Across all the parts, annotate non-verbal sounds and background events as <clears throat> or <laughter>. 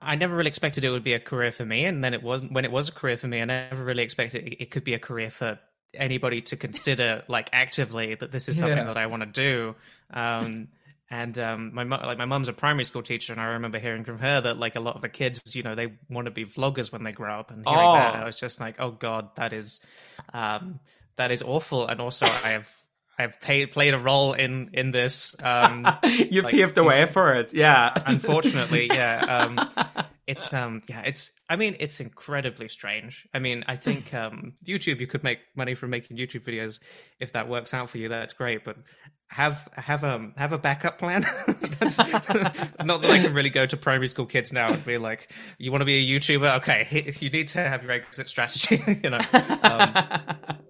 I never really expected it would be a career for me, and then it wasn't. When it was a career for me, I never really expected it, it could be a career for anybody to consider, like actively, that this is something Yeah. that I want to do. Um, and um, my like my mum's a primary school teacher, and I remember hearing from her that like a lot of the kids, you know, they want to be vloggers when they grow up. And hearing that, Oh. I was just like, oh god, that is um, that is awful. And also, I have I've paid, played a role in in this. Um, <laughs> You've like, paved the way for it. Yeah. unfortunately <laughs> yeah um it's um yeah it's i mean it's incredibly strange i mean i think um youtube you could make money from making youtube videos if that works out for you that's great but have have um have a backup plan <laughs> that's not that i can really go to primary school kids now and be like you want to be a youtuber okay you need to have your exit strategy you know um,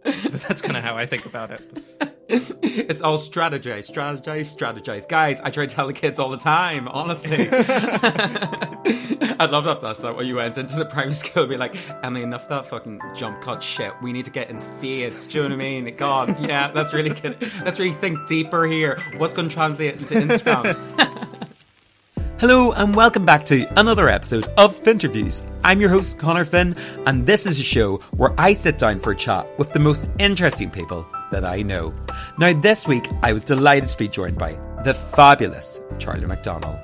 but that's kind of how i think about it <laughs> it's all strategize, strategize, strategize. Guys, I try to tell the kids all the time, honestly. <laughs> I'd love that if that's like when you went into the primary school and be like, Emily, enough that fucking jump cut shit. We need to get into fades. Do you know what I mean? God, yeah, let's really get let's really think deeper here. What's going to translate into Instagram? <laughs> Hello and welcome back to another episode of Finterviews. I'm your host Connor Finn, and this is a show where I sit down for a chat with the most interesting people that I know. Now, this week I was delighted to be joined by the fabulous Charlie McDonnell.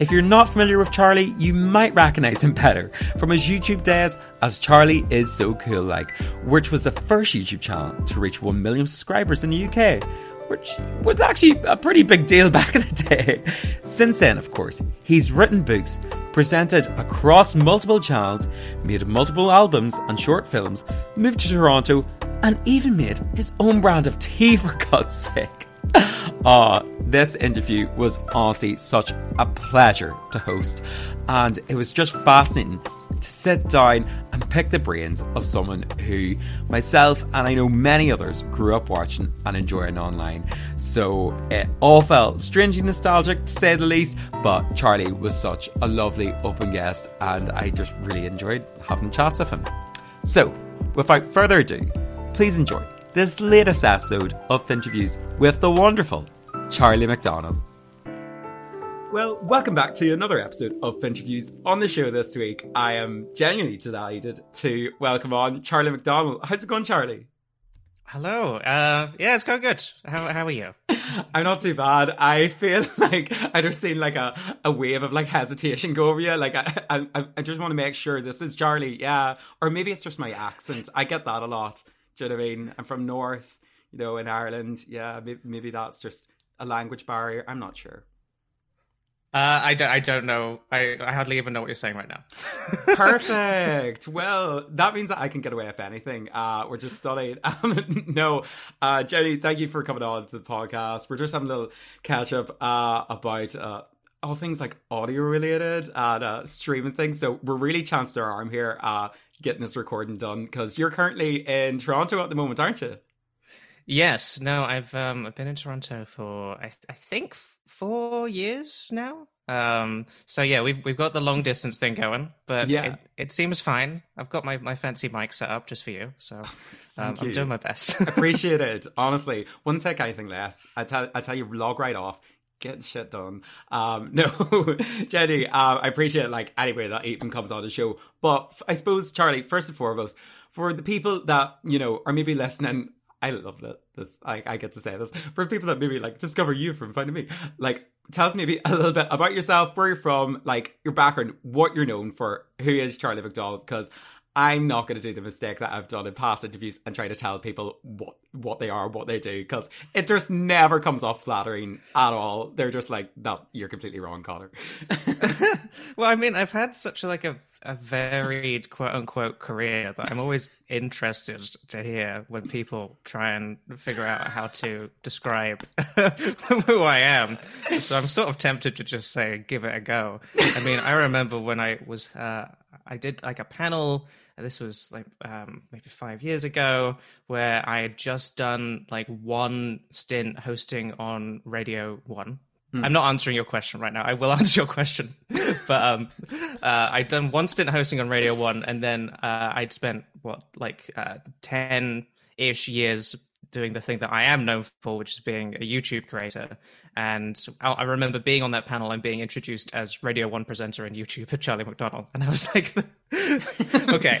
If you're not familiar with Charlie, you might recognize him <laughs> better from his YouTube days as Charlie is so cool like, which was the first YouTube channel to reach 1 million subscribers in the UK which was actually a pretty big deal <laughs> back in the day. Since then, of course, he's written books, presented across multiple channels, made multiple albums and short films, moved to Toronto, and even made his own brand of tea for God's sake. <laughs> Ah, this interview was honestly such a pleasure to host, and it was just fascinating to sit down and pick the brains of someone who myself and I know many others grew up watching and enjoying online. So it all felt strangely nostalgic to say the least, but Charlie was such a lovely open guest and I just really enjoyed having chats with him. So, without further ado, please enjoy this latest episode of Finterviews with the wonderful Charlie McDonnell. Well, welcome back to another episode of Finterviews On the show this week, I am genuinely delighted to welcome on Charlie McDonnell. How's it going, Charlie? hello uh yeah it's going good how, how are you <laughs> I'm not too bad. I feel <laughs> like I just seen like a, a wave of like hesitation go over you. Like I, I I just want to make sure this is Charlie, yeah. Or maybe it's just my accent. I get that a lot. Do you know what I mean? I'm from North, you know, in Ireland. Yeah, maybe, maybe that's just a language barrier. I'm not sure. Uh, I, don't, I don't know. I, I hardly even know what you're saying right now. <laughs> Perfect. well, that means that I can get away with anything. Uh, we're just studying. <laughs> Um, no, uh, Jenny, thank you for coming on to the podcast. We're just having a little catch up uh, about uh, all things like audio related and uh, streaming things. So we're really chanced our arm here, uh, getting this recording done because you're currently in Toronto at the moment, aren't you? yes. No, I've um I've been in Toronto for I, I think four years now. Um. So yeah, we've we've got the long distance thing going, but Yeah. it, it seems fine. I've got my, my fancy mic set up just for you, so <laughs> um, Thank I'm doing my best. <laughs> Appreciate it. Honestly, wouldn't take anything less. I tell I tell you, log right off. Get shit done. Um, <laughs> no, Jenny, um, I appreciate like anyway that even comes on the show. But I suppose Charlie, first and foremost, for the people that you know are maybe listening, I love that this. I, I get to say this for people that maybe like discover you from finding me. Like, tell us maybe a little bit about yourself, where you're from, like your background, what you're known for, who is Charlie McDonnell, because. I'm not going to do the mistake that I've done in past interviews and try to tell people what what they are, what they do, because it just never comes off flattering at all. They're just like, "No, you're completely wrong, Connor." <laughs> well, I mean, I've had such a, like a, a varied quote unquote career that I'm always interested to hear when people try and figure out how to describe <laughs> who I am. So I'm sort of tempted to just say, give it a go. I mean, I remember when I was, uh, I did like a panel. This was like um, maybe five years ago, where I had just done like one stint hosting on Radio One, I'm not answering your question right now. I will <laughs> answer your question, <laughs> but um, uh, I'd done one stint hosting on Radio One, and then uh, I'd spent what like ten ish years doing the thing that I am known for, which is being a YouTube creator. And I, I remember being on that panel and being introduced as Radio One presenter and YouTuber Charlie McDonnell, and I was like, <laughs> okay.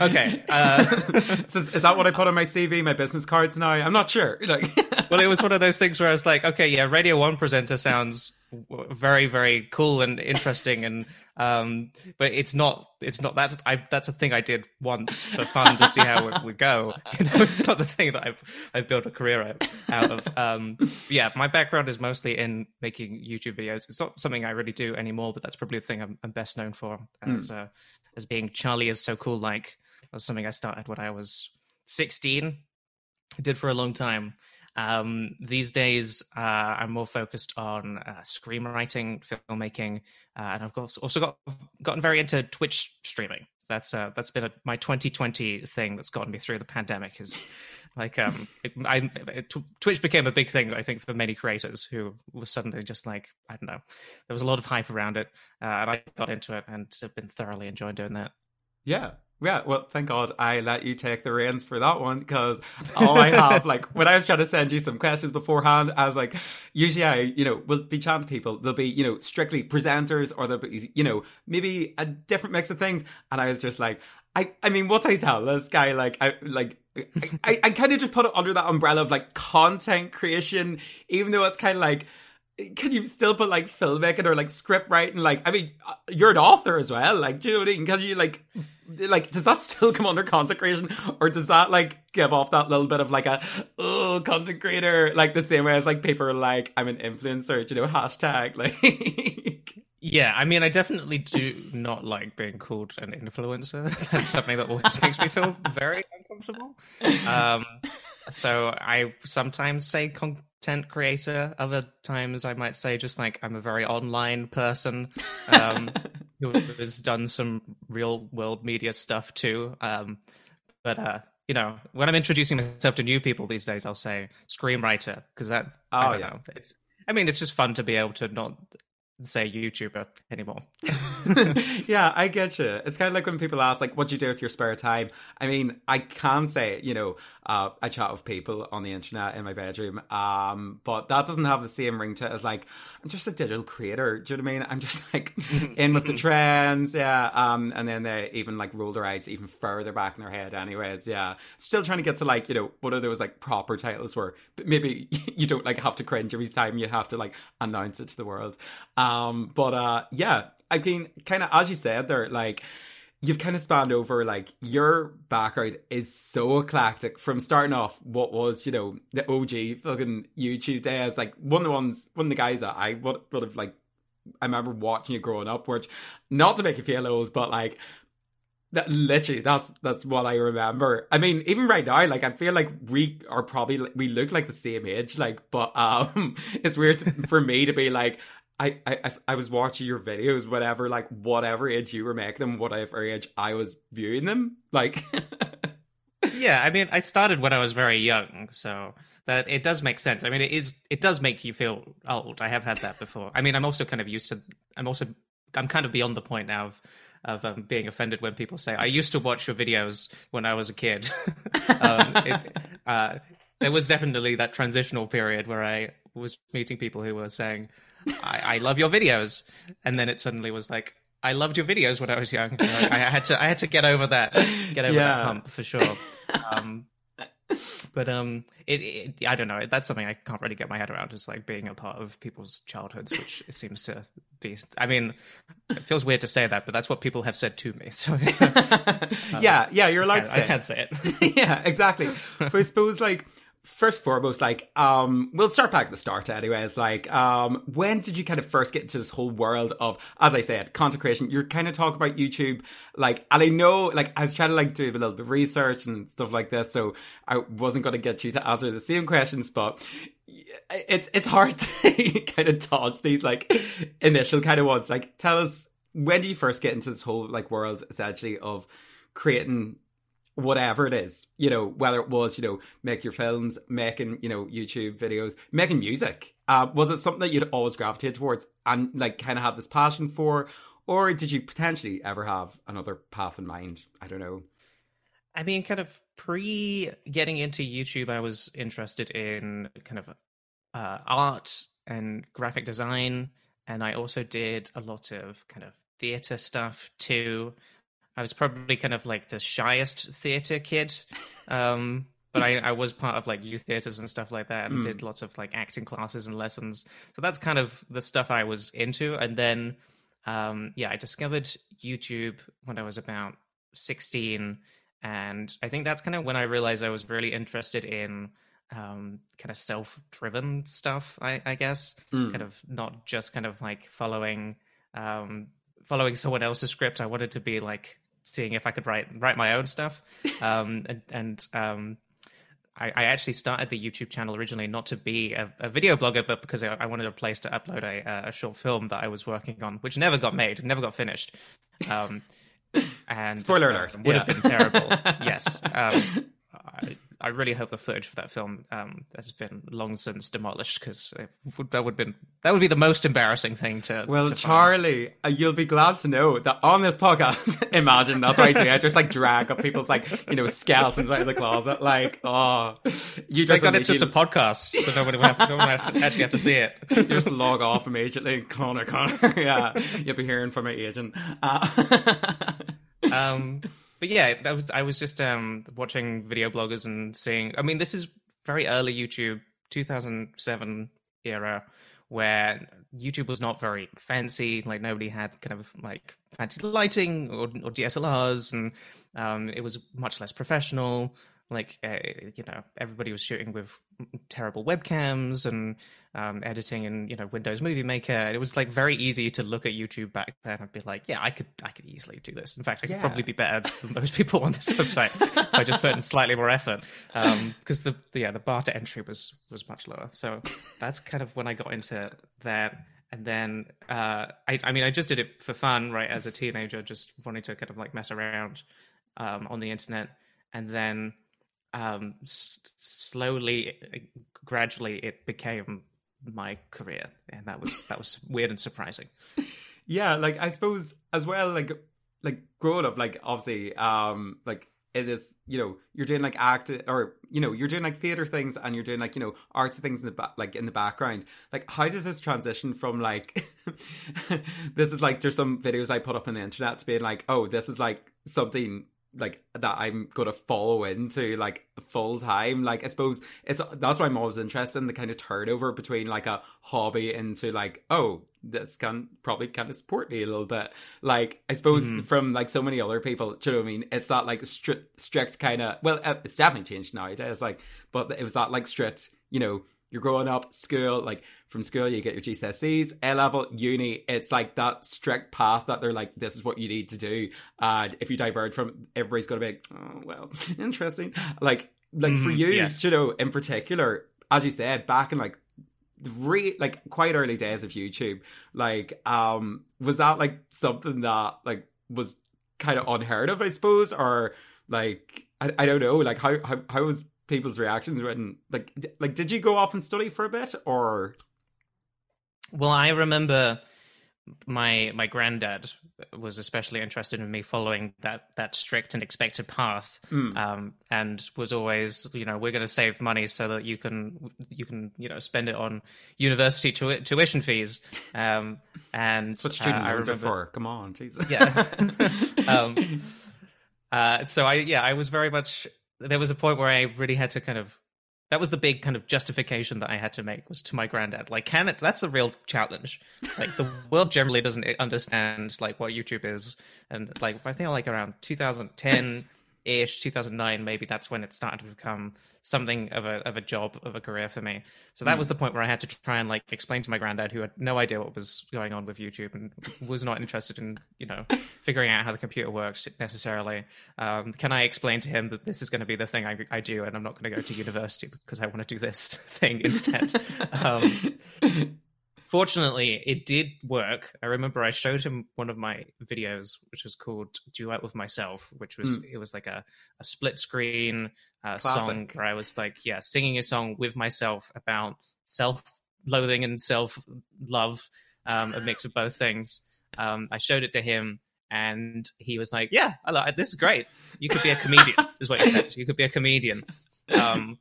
Okay. Uh, <laughs> is, is, that what I put on my CV, my business cards now? I'm not sure. <laughs> Like, <laughs> well, it was one of those things where I was like, okay, yeah, Radio One presenter sounds very, very cool and interesting, and um, but it's not, it's not that. I that's a thing I did once for fun to see how it would go. You know, it's not the thing that I've I've built a career out, out of. Um, yeah, my background is mostly in making YouTube videos. It's not something I really do anymore, but that's probably the thing I'm, I'm best known for as mm. uh, as being Charlie is so cool. Like was something I started when I was 16. I did for a long time. Um, these days, uh, I'm more focused on uh, screenwriting, filmmaking, uh, and I've also got gotten very into Twitch streaming. That's uh, that's been a, my 2020 thing that's gotten me through the pandemic. Is <laughs> like um, it, I, it, Twitch became a big thing, I think, for many creators who were suddenly just like I don't know. There was a lot of hype around it, uh, and I got into it and have been thoroughly enjoying doing that. Yeah, yeah, well, thank God I let you take the reins for that one because all I have, <laughs> like, when I was trying to send you some questions beforehand, I was like, usually I, you know, will be chatting people. They'll be, you know, strictly presenters or they'll be, you know, maybe a different mix of things. And I was just like, I, I mean, what I tell this guy, like, I, like, I, I kind of just put it under that umbrella of like content creation, even though it's kind of like, can you still put like filmmaking or like script writing? Like, I mean, uh, you're an author as well. Like, do you know what I mean? Can you like, like, does that still come under content creation, or does that like give off that little bit of like a oh content creator, like the same way as like people like I'm an influencer, you know, hashtag <laughs> like. Yeah, I mean, I definitely do not like being called an influencer. <laughs> That's something that always makes me feel very uncomfortable. Um, so I sometimes say content creator. Other times I might say just like I'm a very online person um, <laughs> who has done some real world media stuff too. Um, but uh, you know, when I'm introducing myself to new people these days, I'll say screenwriter because that. Oh I yeah. Know, it's. I mean, it's just fun to be able to not say YouTuber anymore. <laughs> <laughs> yeah, I get you. It's kind of like when people ask, like, what do you do with your spare time? I mean, I can say, you know, uh, I chat with people on the internet in my bedroom, um, but that doesn't have the same ring to it as like, I'm just a digital creator. Do you know what I mean? I'm just like <laughs> in with the trends, yeah. Um, and then they even like roll their eyes even further back in their head, anyways. Yeah, still trying to get to like, you know, what are those like proper titles where but maybe <laughs> you don't like have to cringe every time you have to like announce it to the world. Um, but uh, yeah, I mean, kind of as you said there, like you've kind of spanned over like your background is so eclectic from starting off what was you know the OG fucking YouTube days like one of the ones one of the guys that I would, would have like I remember watching you growing up which not to make you feel old but like that literally that's that's what I remember. I mean even right now like I feel like we are probably we look like the same age like but <laughs> um it's weird for me to be like I, I I was watching your videos, whatever, like whatever age you were making them, whatever age I was viewing them. Like, <laughs> yeah, I mean, I started when I was very young, so that it does make sense. I mean, it is it does make you feel old. I have had that before. I mean, I'm also kind of used to. I'm also I'm kind of beyond the point now of of um, being offended when people say I used to watch your videos when I was a kid. <laughs> um, it, uh, there was definitely that transitional period where I was meeting people who were saying I, I love your videos. And then it suddenly was like, I loved your videos when I was young. I had to I had to get over that get over yeah. that hump for sure. Um, but um, it, it, I don't know. That's something I can't really get my head around. Is like being a part of people's childhoods, which it seems to be. I mean, it feels weird to say that, but that's what people have said to me. So um, <laughs> yeah, yeah, you're allowed I to say. I can't say it. <laughs> yeah, exactly. But I suppose like first foremost, like, um, we'll start back at the start, anyways. Like, um, when did you kind of first get into this whole world of, as I said, content creation? You're kind of talking about YouTube, like, and I know, like, I was trying to like do a little bit of research and stuff like this, so I wasn't going to get you to answer the same questions, but it's it's hard <laughs> to kind of dodge these like initial kind of ones. Like, tell us when did you first get into this whole like world essentially of creating whatever it is, you know, whether it was, you know, make your films, making, you know, YouTube videos, making music. Uh, was it something that you'd always gravitated towards and like kind of had this passion for? Or did you potentially ever have another path in mind? I don't know. I mean, kind of pre getting into YouTube, I was interested in kind of uh, art and graphic design, and I also did a lot of kind of theater stuff too. I was probably kind of like the shyest theater kid, um, but I, I, was part of like youth theaters and stuff like that, and mm. did lots of like acting classes and lessons. So that's kind of the stuff I was into, and then um, yeah, I discovered YouTube when I was about sixteen and I think that's kind of when I realized I was really interested in um, kind of self-driven stuff. I, I guess mm. kind of not just kind of like following um, following someone else's script. I wanted to be like seeing if I could write write my own stuff. <laughs> Um, and, and um, I, I, actually started the YouTube channel originally not to be a, a video blogger, but because I, I, wanted a place to upload a, a, short film that I was working on, which never got made, never got finished. Um, <laughs> and spoiler alert would yeah. have been terrible. <laughs> yes, um, I, I, really hope the footage for that film um, has been long since demolished because that would been that would be the most embarrassing thing to. Well, to Charlie, uh, you'll be glad to know that on this podcast, <laughs> imagine that's what I do. I just like drag up people's like you know skeletons out of the closet. Like, oh, you just. Thank God it's just a podcast, so nobody will have, no one actually have to see it. <laughs> you just log off immediately, <laughs> Connor. Connor, yeah, you'll be hearing from my agent. Uh, um, but yeah, I was I was just um, watching video bloggers and seeing. I mean, this is very early YouTube, 2007 era, where YouTube was not very fancy. Like nobody had kind of like fancy lighting or, or DSLRs, and um, it was much less professional like uh, you know everybody was shooting with terrible webcams and um, editing in you know Windows Movie Maker. It was like very easy to look at YouTube back then and be like, yeah, I could I could easily do this. In fact, I could yeah. probably be better than most people on this website by just putting slightly more effort. Because um, the, the yeah the bar to entry was was much lower. So that's kind of when I got into that. And then, uh, I, I mean, I just did it for fun, right? As a teenager, just wanting to kind of like mess around um, on the internet. And then um, s- slowly, gradually, it became my career, and that was that was weird and surprising. <laughs> Yeah, like I suppose as well, like like growing up, like obviously, um, like it is you know you're doing like act or you know you're doing like theater things and you're doing like you know arts things in the back like in the background like how does this transition from like <laughs> this is like there's some videos i put up on the internet to being like oh this is like something like that I'm gonna follow into like full time. Like I suppose it's that's why I'm always interested in the kind of turnover between like a hobby into like oh this can probably kind of support me a little bit. Like I suppose mm-hmm. from like so many other people, do you know what I mean? It's that like strict strict kind of well, uh, it's definitely changed nowadays. Like, but it was that like strict, you know you're growing up, school, like from school, you get your GCSEs, A level, uni. It's like that strict path that they're like, this is what you need to do. And if you diverge from, everybody's going to be like, oh, well, <laughs> interesting. Like, like mm, for mm-hmm. you, yes. you know, in particular, as you said, back in like the re like quite early days of YouTube, like, um, was that like something that like was kind of unheard of, I suppose, or like I, I don't know, like how how how was people's reactions when like like did you go off and study for a bit or? Well i remember my my granddad was especially interested in me following that that strict and expected path mm. um, and was always you know we're going to save money so that you can you can you know spend it on university tu- tuition fees. Um, and That's what student uh, loans remember, are for. Come on Jesus. Yeah. <laughs> <laughs> Um, uh, so I yeah I was very much there was a point where I really had to kind of that was the big kind of justification that I had to make was to my granddad. Like, can it? That's a real challenge. Like, the <laughs> world generally doesn't understand like what YouTube is, and like I think like around 2010 ish 2009 maybe that's when it started to become something of a of a job of a career for me so that mm. was the point where i had to try and like explain to my granddad who had no idea what was going on with youtube and was not interested in you know <laughs> figuring out how the computer works necessarily um, can i explain to him that this is going to be the thing I, I do and i'm not going to go to university because i want to do this <laughs> thing instead <laughs> um, fortunately, it did work. I remember I showed him one of my videos, which was called "Duet with Myself," which was mm. it was like a, a split screen uh, song where I was like, yeah, singing a song with myself about self-loathing and self-love, um, a mix of both things. Um, I showed it to him, and he was like, "Yeah, I like this is great. You could be a comedian," is what he said. You could be a comedian. <laughs> Um,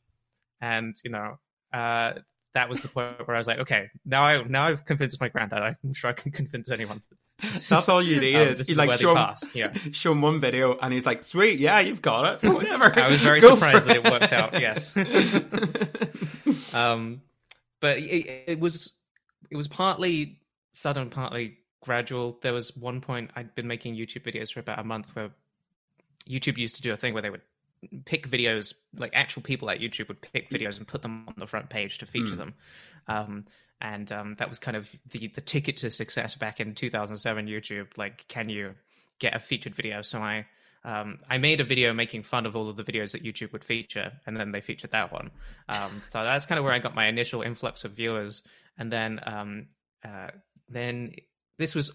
and you know, uh, that was the point where I was like, okay, now I now I've convinced my granddad. I'm sure I can <laughs> convince anyone. That's all you need Um, is you like show him, yeah. <laughs> show him one video and he's like, sweet, yeah, you've got it. <laughs> Whatever. I was very Go surprised that it worked out. Yes. um, but it, it was it was partly sudden, partly gradual. There was one point I'd been making YouTube videos for about a month where YouTube used to do a thing where they would pick videos, like actual people at YouTube would pick videos and put them on the front page to feature them. Um, and um, that was kind of the the ticket to success back in 2007 YouTube. Like, can you get a featured video? So I um, I made a video making fun of all of the videos that YouTube would feature, and then they featured that one. Um, so that's kind of where I got my initial influx of viewers, and then um, uh, then this was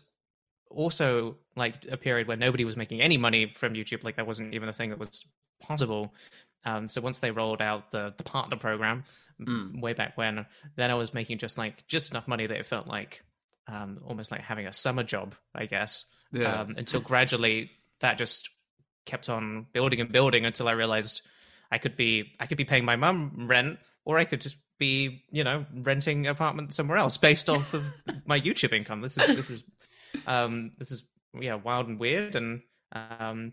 also like a period where nobody was making any money from YouTube. Like that wasn't even a thing that was possible. Um, so once they rolled out the the partner program Mm. way back when, then I was making just like just enough money that it felt like um, almost like having a summer job, I guess. Yeah. Um, until gradually that just kept on building and building until I realized I could be I could be paying my mum rent or I could just be you know renting an apartment somewhere else based off of <laughs> my YouTube income. This is this is um, this is yeah wild and weird and um,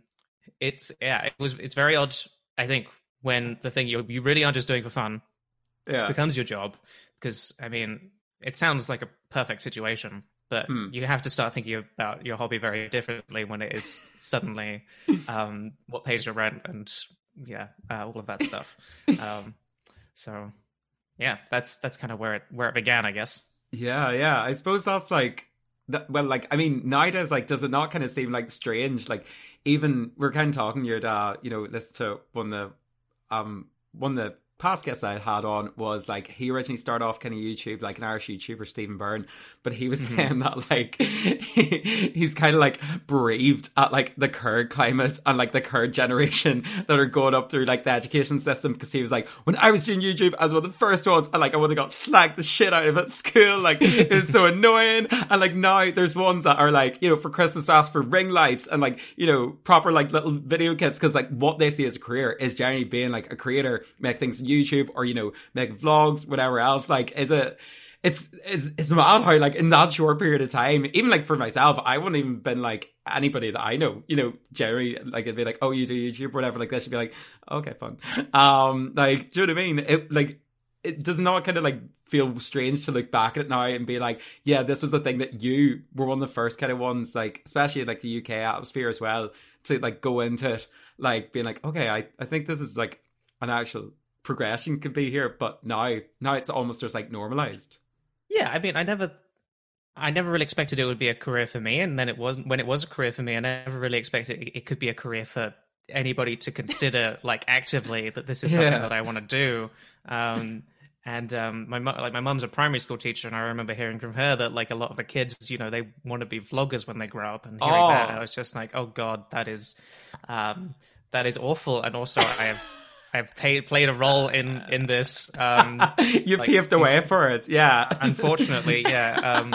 it's yeah it was it's very odd I think when the thing you you really aren't just doing for fun yeah. becomes your job because I mean it sounds like a perfect situation but Hmm. you have to start thinking about your hobby very differently when it is <laughs> suddenly um, what pays your rent and yeah uh, all of that stuff <laughs> um, so yeah that's that's kind of where it where it began I guess Yeah, yeah. I suppose that's like that. Well, like I mean, nowadays, like, does it not kind of seem like strange? Like, even we're kind of talking your dad. You know, listen to one of the um one of the past guests I had on was like he originally started off kind of YouTube like an Irish YouTuber Stephen Byrne, but he was mm-hmm. saying that like <laughs> he's kind of like bereaved at like the current climate and like the current generation <laughs> that are going up through like the education system because he was like when I was doing YouTube as one of the first ones and like I would have got slagged the shit out of at school like it was so <laughs> annoying. And like now there's ones that are like you know for Christmas ask for ring lights and like you know proper like little video kits because like what they see as a career is generally being like a creator make things YouTube or you know make vlogs whatever else like is it it's it's it's mad how like in that short period of time, even like for myself, I wouldn't even been like anybody that I know, you know, Jerry, like it'd be like, oh, you do YouTube or whatever, like this, should be like, okay, fun. Um, like, do you know what I mean? It like it does not kind of like feel strange to look back at it now and be like, yeah, this was a thing that you were one of the first kind of ones, like especially like the UK atmosphere as well, to like go into it, like being like, okay, I I think this is like an actual progression could be here, but now now it's almost just like normalized. yeah I mean I never I never really expected it would be a career for me and then it wasn't when it was a career for me I never really expected it, it could be a career for anybody to consider <laughs> like actively that this is something Yeah. that I want to do um and um my like my mum's a primary school teacher and I remember hearing from her that like a lot of the kids you know they want to be vloggers when they grow up and hearing Oh. that I was just like oh god that is um that is awful and also I have I've paid, played a role in in this um <laughs> you Like, paved the way for it, yeah. unfortunately yeah um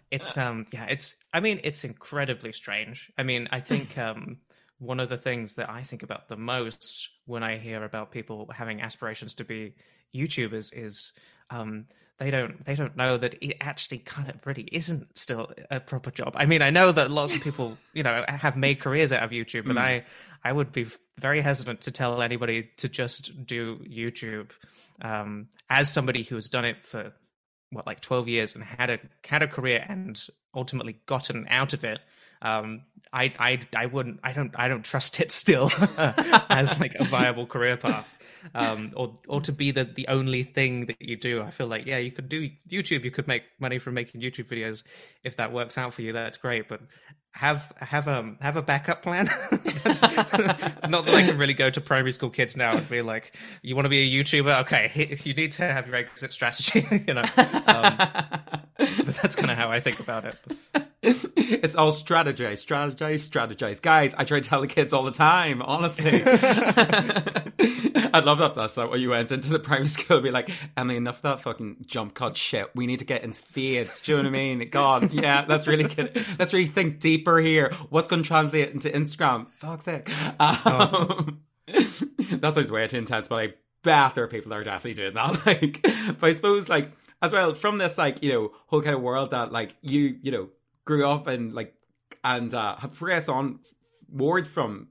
<laughs> it's um yeah it's i mean it's incredibly strange i mean i think um one of the things that i think about the most when i hear about people having aspirations to be youtubers is um they don't they don't know that it actually kind of really isn't still a proper job. I mean i know that lots of people <laughs> you know have made careers out of youtube but i i would be very hesitant to tell anybody to just do youtube um as somebody who's done it for what like 12 years and had a had a career and ultimately gotten out of it um i i i wouldn't i don't i don't trust it still <laughs> as like a viable career path. Um or or to be the the only thing that you do. I feel like yeah you could do youtube. You could make money from making youtube videos if that works out for you. That's great. But have have um have a backup plan. <laughs> <laughs> Not that i can really go to primary school kids now and be like you want to be a youtuber? Okay you need to have your exit strategy you know. Um, but that's kind of how i think about it <laughs> it's all strategize, strategize, strategize. Guys, I try to tell the kids all the time, honestly. <laughs> I'd love that that's like when you went into the primary school be like, Emily, enough of that fucking jump cut shit. We need to get into fades. Do you know what I mean? God, yeah, let's really get let's really think deeper here. What's gonna translate into Instagram? Fuck's sake. Um, <laughs> that sounds way too intense, but I bet there are people that are definitely doing that. Like but I suppose like as well from this like, you know, whole kind of world that like you, you know, grew up and like and uh have progressed on forward from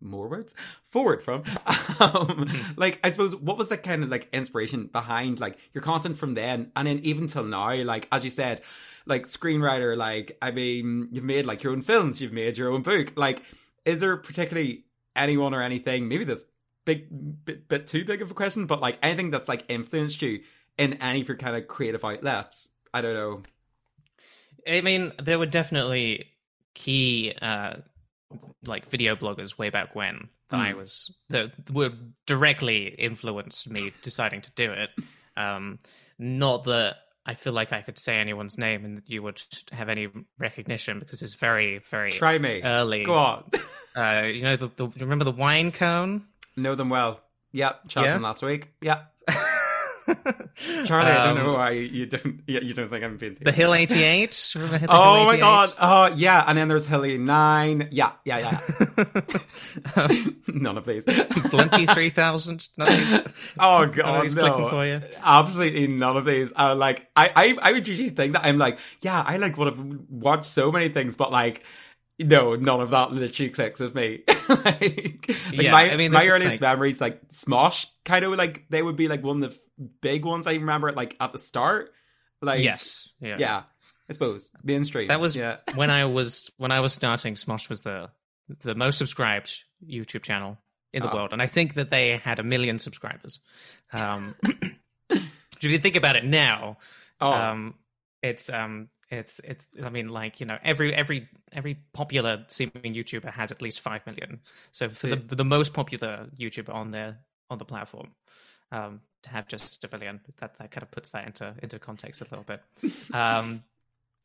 more words? Forward from. <laughs> Um like i suppose what was the kind of like inspiration behind like your content from then and then even till now? Like as you said like screenwriter like i mean you've made like your own films you've made your own book. Like is there particularly anyone or anything maybe this big bit, bit too big of a question but like anything that's like influenced you in any of your kind of creative outlets? I don't know I mean, there were definitely key uh, like video bloggers way back when that I was that were directly influenced me deciding to do it. Um, not that I feel like I could say anyone's name and that you would have any recognition because it's very, very try me early. go on <laughs> Uh, you know, the, the remember the wine cone? know them well yep chatted Yeah? last week yeah <laughs> Charlie, I don't Um, know why you don't. Yeah, you don't think I'm being serious. The Hill 88? Remember the oh Hill my god! Oh yeah, and then there's Hilly Nine. Yeah, yeah, yeah. um, <laughs> None of these. Blunty 3000? <laughs> None of these- Oh none of god, these for no! you? Absolutely none of these. Uh, like I, I, I would usually think that I'm like, yeah, I like would have watched so many things, but like. No, none of that literally clicks with me. <laughs> like, like Yeah, my, I mean, my earliest memories, like Smosh, kind of like they would be like one of the big ones I remember, like at the start. Like, yes. Yeah. yeah, I suppose mainstream. That was yeah. when I <laughs> was when I was starting. Smosh was the the most subscribed YouTube channel in the Oh. world, and I think that they had a million subscribers. Um, <coughs> if you think about it now, Oh, um, it's um, it's it's. I mean, like you know, every every every popular seeming YouTuber has at least five million. So for the the most popular YouTuber on there on the platform, um, to have just a billion, that that kind of puts that into into context a little bit. <laughs> Um,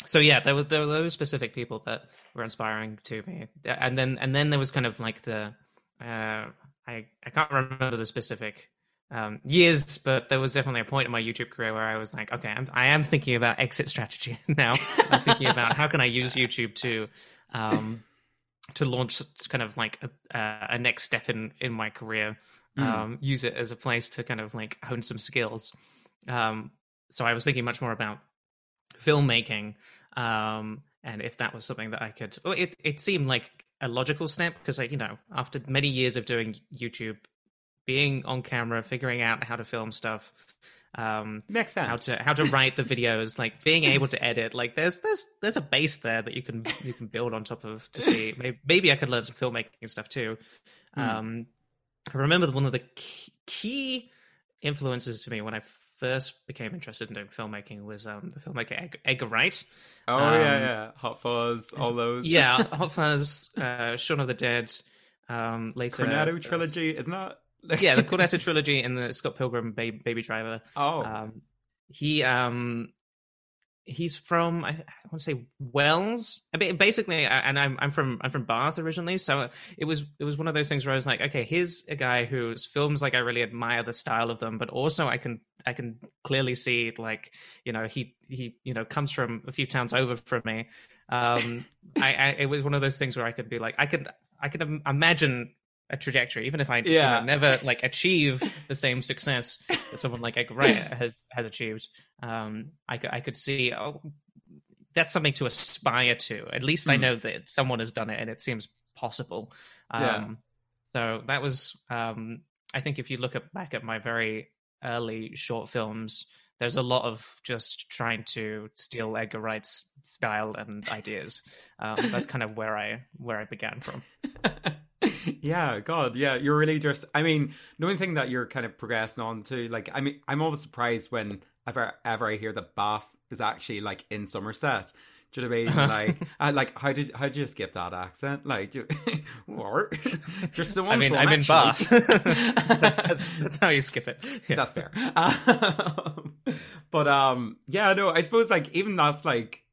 so yeah, there was there were those specific people that were inspiring to me, and then and then there was kind of like the uh, I I can't remember the specific um, years, but there was definitely a point in my YouTube career where I was like, okay, I'm, I am thinking about exit strategy <laughs> now. I'm thinking about how can I use <laughs> YouTube to um, to launch kind of like a, a next step in in my career. Um, use it as a place to kind of like hone some skills. Um, so I was thinking much more about filmmaking um and if that was something that i could well, it, it seemed like a logical step because like you know after many years of doing youtube being on camera figuring out how to film stuff um makes sense. how to how to write the <laughs> videos like being able to edit like there's there's there's a base there that you can you can build on top of to see maybe, maybe i could learn some filmmaking stuff too Hmm. um i remember one of the key, key influences to me when i first became interested in doing filmmaking was um the filmmaker Ed- edgar wright Oh Um, yeah, yeah. Hot Fuzz, all those. yeah <laughs> hot fuzz uh shaun of the dead um later Cornetto trilogy, isn't that? <laughs> yeah the cornetto trilogy and the scott pilgrim baby, baby driver oh, um, he um, he's from I, want to say Wells. I mean, basically, and I'm I'm from I'm from Bath originally, so it was it was one of those things where I was like, okay, here's a guy whose films like I really admire the style of them, but also I can I can clearly see like you know he he you know comes from a few towns over from me. Um, <laughs> I, I it was one of those things where I could be like I could I could imagine a trajectory, even if I you know, never <laughs> like achieve the same success that someone like Edgar Wright <laughs> has has achieved. Um, I could I could see oh, that's something to aspire to. At least I Hmm. know that someone has done it, and it seems possible. Um, Yeah. So that was um, I think if you look at, back at my very early short films. There's a lot of just trying to steal Edgar Wright's style and ideas. Um, that's <laughs> kind of where I where I began from. Yeah, God, yeah, you're really just. I mean, the only thing that you're kind of progressing on to, like, I mean, I'm always surprised when ever ever I hear that Bath is actually like in Somerset. Do you know what I mean? <laughs> Like, I, like how did how did you skip that accent? Like, you, <laughs> what? <laughs> Just so I mean, I'm in Bath. that's, that's, that's how you skip it. Yeah. That's fair. Um, but um, yeah, no, I suppose like even that's like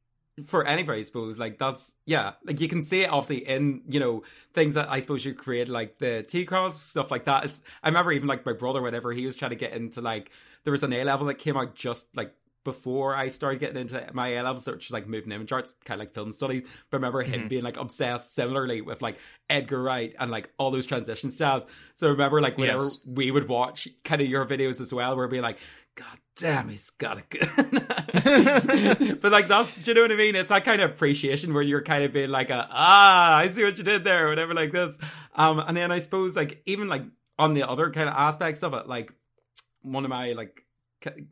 for anybody, I suppose, like that's yeah, like you can see it obviously in you know things that I suppose you create, like the T cross stuff like that. It's, I remember even like my brother, whenever he was trying to get into like there was an A level that came out just like before I started getting into my A levels, which is like moving image arts, kind of like film studies. But I remember him Mhm. being like obsessed similarly with like Edgar Wright and like all those transition styles. So I remember like whenever Yes. we would watch kind of your videos as well, we're being like, God damn, he's got it good. <laughs> but like that's, do you know what I mean? It's that kind of appreciation where you're kind of being like, a, ah, I see what you did there, or whatever, like this. Um, and then I suppose like even like on the other kind of aspects of it, like one of my like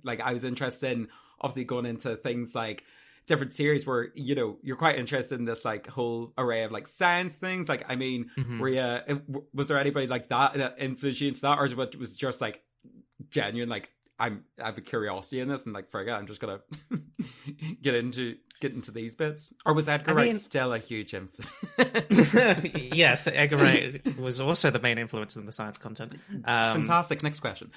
like I was interested in obviously going into things like different series where you know you're quite interested in this like whole array of like science things. Like I mean, Mhm. were you was there anybody like that that influenced you into that, or was it was just like genuine like I'm I have a curiosity in this and like frig it, I'm just gonna <laughs> get into get into these bits, or was Edgar I Wright mean- still a huge influence? <laughs> yes, Edgar Wright <laughs> was also the main influence in the science content. Um, Fantastic. Next question.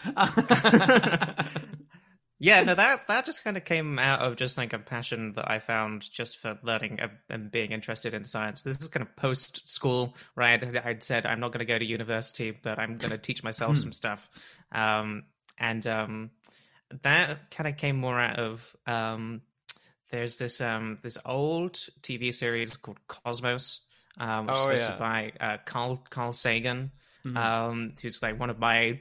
Yeah, no, that that just kind of came out of just like a passion that I found just for learning and- being interested in science. This is kind of post school, right? I'd said I'm not going to go to university, but I'm going to teach myself some stuff, um, and um, that kind of came more out of um, there's this um, this old TV series called Cosmos, um, which Oh, is yeah. by uh, Carl Carl Sagan, Mhm. um, who's like one of my uh,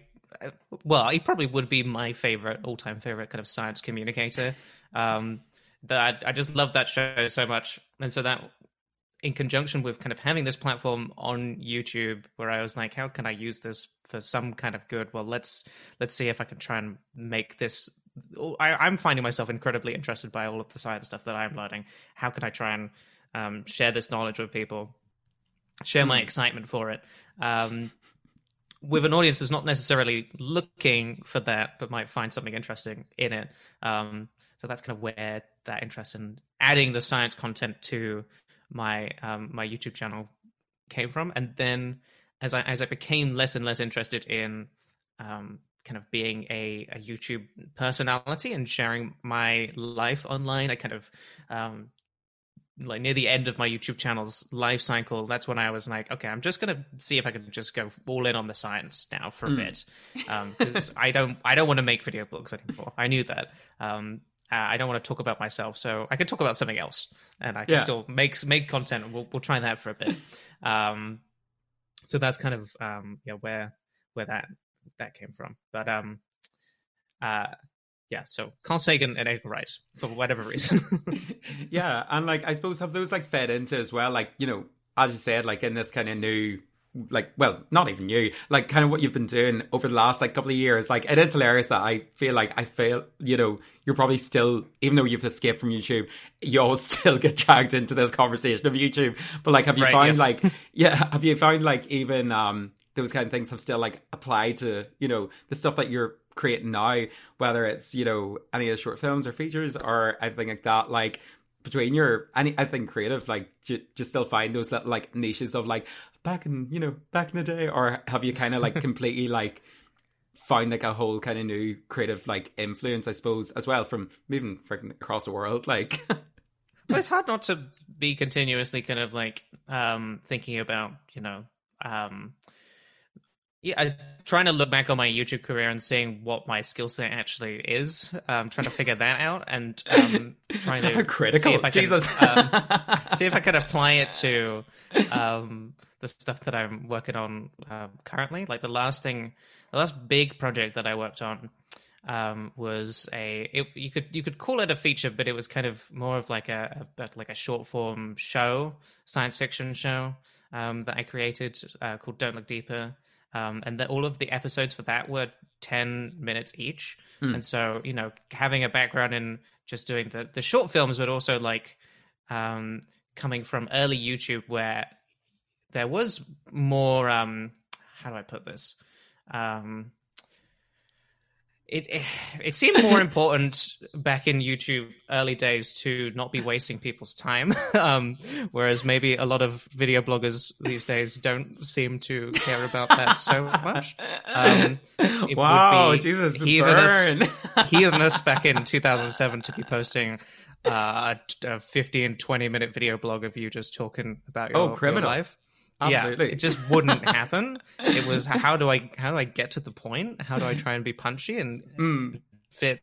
well, he probably would be my favorite, all-time favorite kind of science communicator. Um, that I just love that show so much, and so that, in conjunction with kind of having this platform on YouTube, where I was like, how can I use this for some kind of good? Well, let's let's see if I can try and make this. I, I'm finding myself incredibly interested by all of the science stuff that I'm learning. How can I try and um, share this knowledge with people? Share my excitement for it. Um, with an audience that's not necessarily looking for that, but might find something interesting in it. Um, so that's kind of where that interest in adding the science content to my um, my YouTube channel came from. And then as I as I became less and less interested in um, kind of being a, a YouTube personality and sharing my life online, I kind of um, like near the end of my YouTube channel's life cycle, that's when I was like, okay, I'm just gonna see if I can just go all in on the science now for a Mm. bit, because I don't I don't want to make video blogs anymore. I knew that. Um, uh, I don't want to talk about myself, so I can talk about something else, and I can Yeah. still make make content. We'll we'll try that for a bit. Um, so that's kind of um, yeah where where that that came from. But um, uh, yeah. So Carl Sagan and Edgar Wright for whatever <laughs> reason. yeah, and like I suppose have those like fed into as well, like you know, as you said, like in this kind of new, like well, not even you, like kind of what you've been doing over the last like couple of years. Like it is hilarious that I feel like I feel, you know, you're probably still, even though you've escaped from YouTube, you'll <laughs> still get dragged into this conversation of YouTube. But like, have you Right, found yes. like, <laughs> yeah, have you found like even um those kind of things have still like applied to you know the stuff that you're creating now, whether it's you know any of the short films or features or anything like that, like between your any I think creative like j- just still find those little like niches of like back in you know back in the day or have you kind of like <laughs> completely like found like a whole kind of new creative like influence I suppose as well from moving freaking across the world like. <laughs> Well, it's hard not to <laughs> be continuously kind of like um thinking about you know um yeah I, trying to look back on my youtube career and seeing what my skill set actually is. Um trying to figure that out and um trying to <laughs> critical see if I can, um, see if i can apply it to um the stuff that i'm working on um, currently. Like the last thing the last big project that i worked on um, was a it, you could you could call it a feature, but it was kind of more of like a, a like a short form show, science fiction show um, that I created uh, called Don't Look Deeper, um, and that all of the episodes for that were ten minutes each, Hmm. and so you know having a background in just doing the the short films, but also like um, coming from early YouTube where there was more um, how do I put this um, it, it it seemed more important back in YouTube early days to not be wasting people's time, <laughs> um, whereas maybe a lot of video bloggers these days don't seem to care about that so much. Um, wow Jesus heathenous- <laughs> heathenous back in 2007 to be posting uh, a 15, 20 minute video blog of you just talking about your, Oh, your criminal. life. Absolutely. Yeah, it just wouldn't <laughs> happen. It was how do I how do I get to the point? How do I try and be punchy and Mm, fit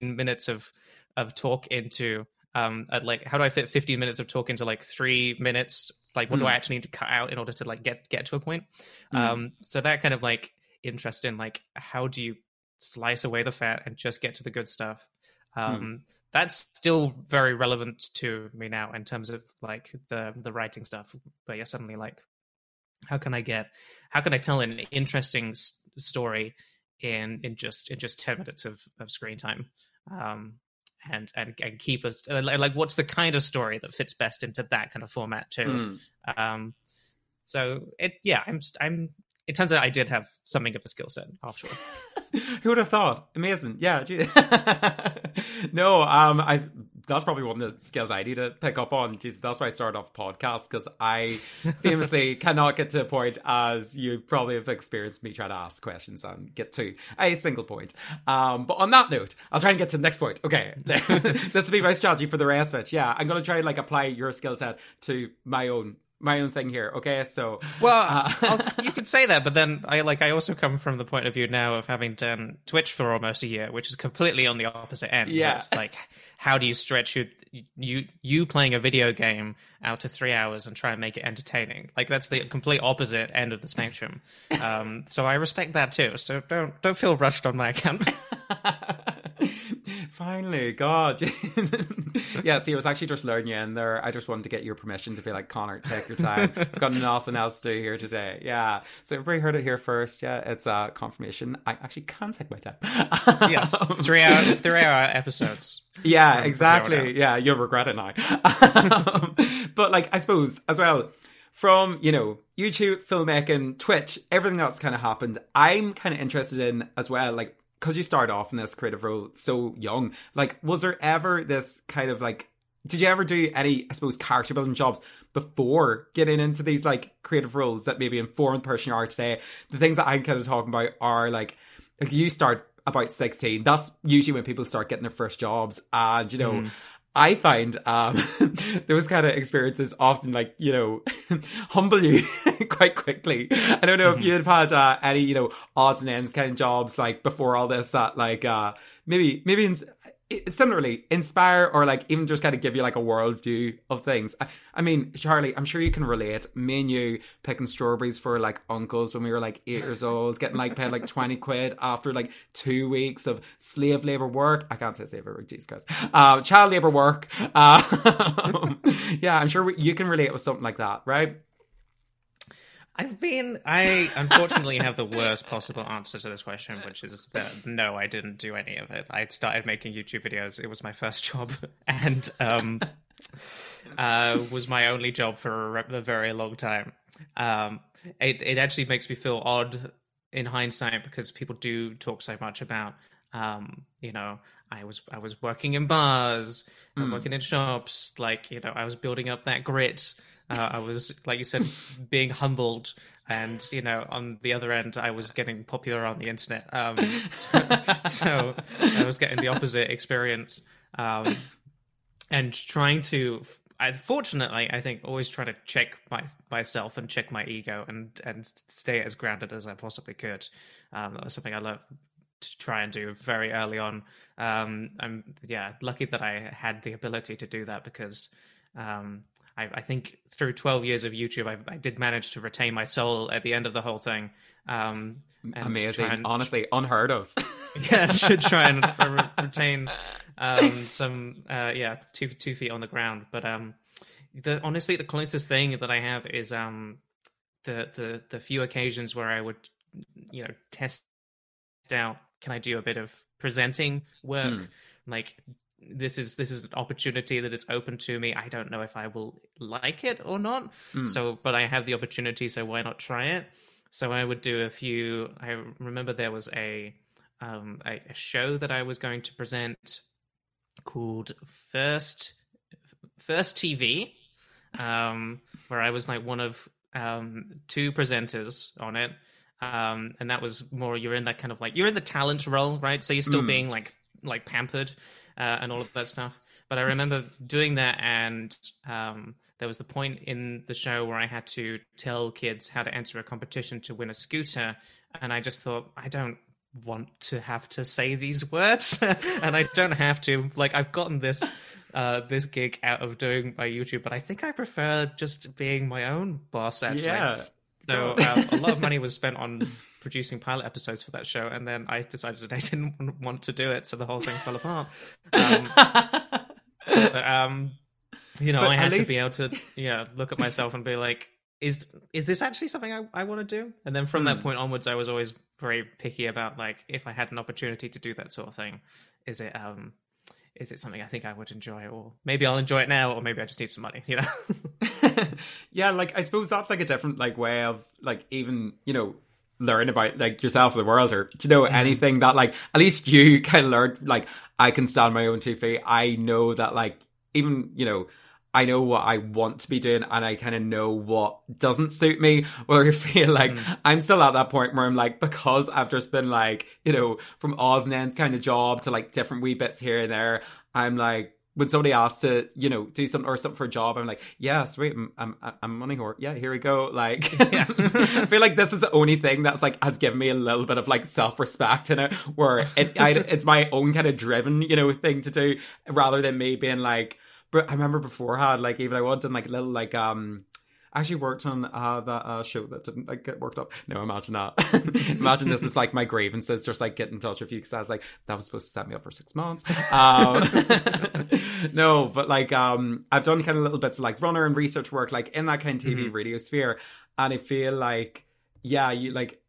minutes of of talk into um uh, like how do I fit 15 minutes of talk into like 3 minutes like what do Mm. I actually need to cut out in order to like get get to a point Mm. um so that kind of like interest in like how do you slice away the fat and just get to the good stuff um that's still very relevant to me now in terms of like the the writing stuff. But you're suddenly like how can i get how can i tell an interesting s- story in in just in just 10 minutes of of screen time? Um and and, and keep us like like, what's the kind of story that fits best into that kind of format too? Mm. um so it yeah i'm i'm it turns out i did have something of a skill set all <laughs> Who would have thought? Amazing. Yeah. <laughs> no, um, I that's probably one of the skills I need to pick up on. Jeez, that's why I started off podcast because I <laughs> famously cannot get to a point as you probably have experienced me trying to ask questions and get to a single point. Um, but on that note, I'll try and get to the next point. Okay, this will be my strategy for the rest of it. Yeah, I'm gonna try and like apply your skill set to my own my own thing here. Okay, so Well, Uh, <laughs> you <laughs> could say that, but then I like I also come from the point of view now of having done Twitch for almost a year, which is completely on the opposite end. Yeah. it's like how do you stretch you you you playing a video game out to three hours and try and make it entertaining? Like that's the complete opposite end of the spectrum. <laughs> Um, so I respect that too. So don't don't feel rushed on my account. <laughs> Finally, God. <laughs> yeah, see, I was actually just learning you in there. I just wanted to get your permission to be like, Connor, take your time. I've got nothing else to do here today. Yeah. So everybody heard it here first. Yeah, it's a uh, confirmation. I actually can take my time. <laughs> yes, three hour three hour episodes. Yeah, exactly. Yeah, you'll regret it now. Um, but like, I suppose as well, from you know YouTube, filmmaking, Twitch, everything that's kind of happened, I'm kind of interested in as well. Like, because you start off in this creative role so young, like, was there ever this kind of like? Did you ever do any, I suppose, character building jobs before getting into these like creative roles that maybe inform the person you are today? The things that I'm kind of talking about are like, like you start about 16 that's usually when people start getting their first jobs and you know Mm. I find um <laughs> those kind of experiences often like you know <laughs> humble you <laughs> quite quickly. I don't know if you've had uh, any you know odds and ends kind of jobs like before all this that like uh maybe maybe in, similarly inspire or like even just kind of give you like a worldview of things. I, I mean, Charlie, I'm sure you can relate. Me and you picking strawberries for like uncles when we were like eight years old, getting like paid like 20 quid after like two weeks of slave labor work. I can't say slave labor, Jesus Christ. Uh, child labor work. Uh, <laughs> yeah, I'm sure you can relate with something like that, right? I've been. I unfortunately have the worst possible answer to this question, which is that no, I didn't do any of it. I started making YouTube videos. It was my first job, <laughs> and um, uh, was my only job for a, a very long time. Um, it it actually makes me feel odd in hindsight because people do talk so much about, um, you know, I was I was working in bars, I'm Mm. working in shops, like you know, I was building up that grit. Uh, I was, like you said, <laughs> being humbled, and you know, on the other end, I was getting popular on the internet. Um, <laughs> so, so I was getting the opposite experience, um, and trying to. I, fortunately, I think always try to check my, myself and check my ego and and stay as grounded as I possibly could. Um, that was something I learned to try and do very early on. Um, I'm yeah lucky that I had the ability to do that because um, I, I think through 12 years of YouTube, I, I did manage to retain my soul at the end of the whole thing. Um, Amazing. and- Honestly, unheard of. <laughs> yeah, should try and <laughs> re- retain um, some uh, yeah two two feet on the ground. But um, the honestly, the closest thing that I have is um the the the few occasions where I would you know test out can I do a bit of presenting work? Hmm. like this is this is an opportunity that is open to me. I don't know if i will like it or not. Mm. so but i have the opportunity so why not try it? So i would do a few i remember there was a um a, a show that i was going to present called first first tv um where i was like one of um two presenters on it um and that was more you're in that kind of like you're in the talent role right so you're still Mm. being like like pampered uh, and all of that stuff. But I remember doing that, and um, there was the point in the show where I had to tell kids how to enter a competition to win a scooter, and I just thought I don't want to have to say these words, <laughs> and I don't have to. Like I've gotten this uh, this gig out of doing my YouTube, but I think I prefer just being my own boss. Actually, Yeah. So uh, a lot of money was spent on <laughs> producing pilot episodes for that show, and then I decided that I didn't <laughs> want to do it, so the whole thing fell apart. Um, <laughs> but, um, you know, But I had to be able to, yeah, look at myself and be like, is is this actually something I, I want to do? And then from that Hmm. point onwards, I was always very picky about like if I had an opportunity to do that sort of thing, is it um is it something I think I would enjoy, or maybe I'll enjoy it now, or maybe I just need some money, you know? <laughs> <laughs> yeah, like I suppose that's like a different like way of like even you know learn about like yourself or the world or you know mm-hmm. anything that like at least you <laughs> kind of learned like I can stand my own two feet. I know that like even you know. I know what I want to be doing and I kind of know what doesn't suit me. <laughs> Where I feel like hmm. I'm still at that point where I'm like, because I've just been like, you know, from odds and ends kind of job to like different wee bits here and there, I'm like, when somebody asks to, you know, do something or something for a job, I'm like, yeah, sweet, I'm, I'm, I'm money whore. Yeah, here we go. Like, <laughs> <laughs> I feel like this is the only thing that's like has given me a little bit of like self respect in it, where it, I, it's my own kind of driven, you know, thing to do rather than me being like. But I remember beforehand, like even I wanted like little like um. I actually worked on uh, that uh, show that didn't like get worked up. No, imagine that. <laughs> imagine this is like my grievances, just like get in touch with you because I was like, that was supposed to set me up for six months. Um, <laughs> no, but like um, I've done kind of little bits of like runner and research work, like in that kind of TV Mhm. radio sphere, and I feel like yeah, you like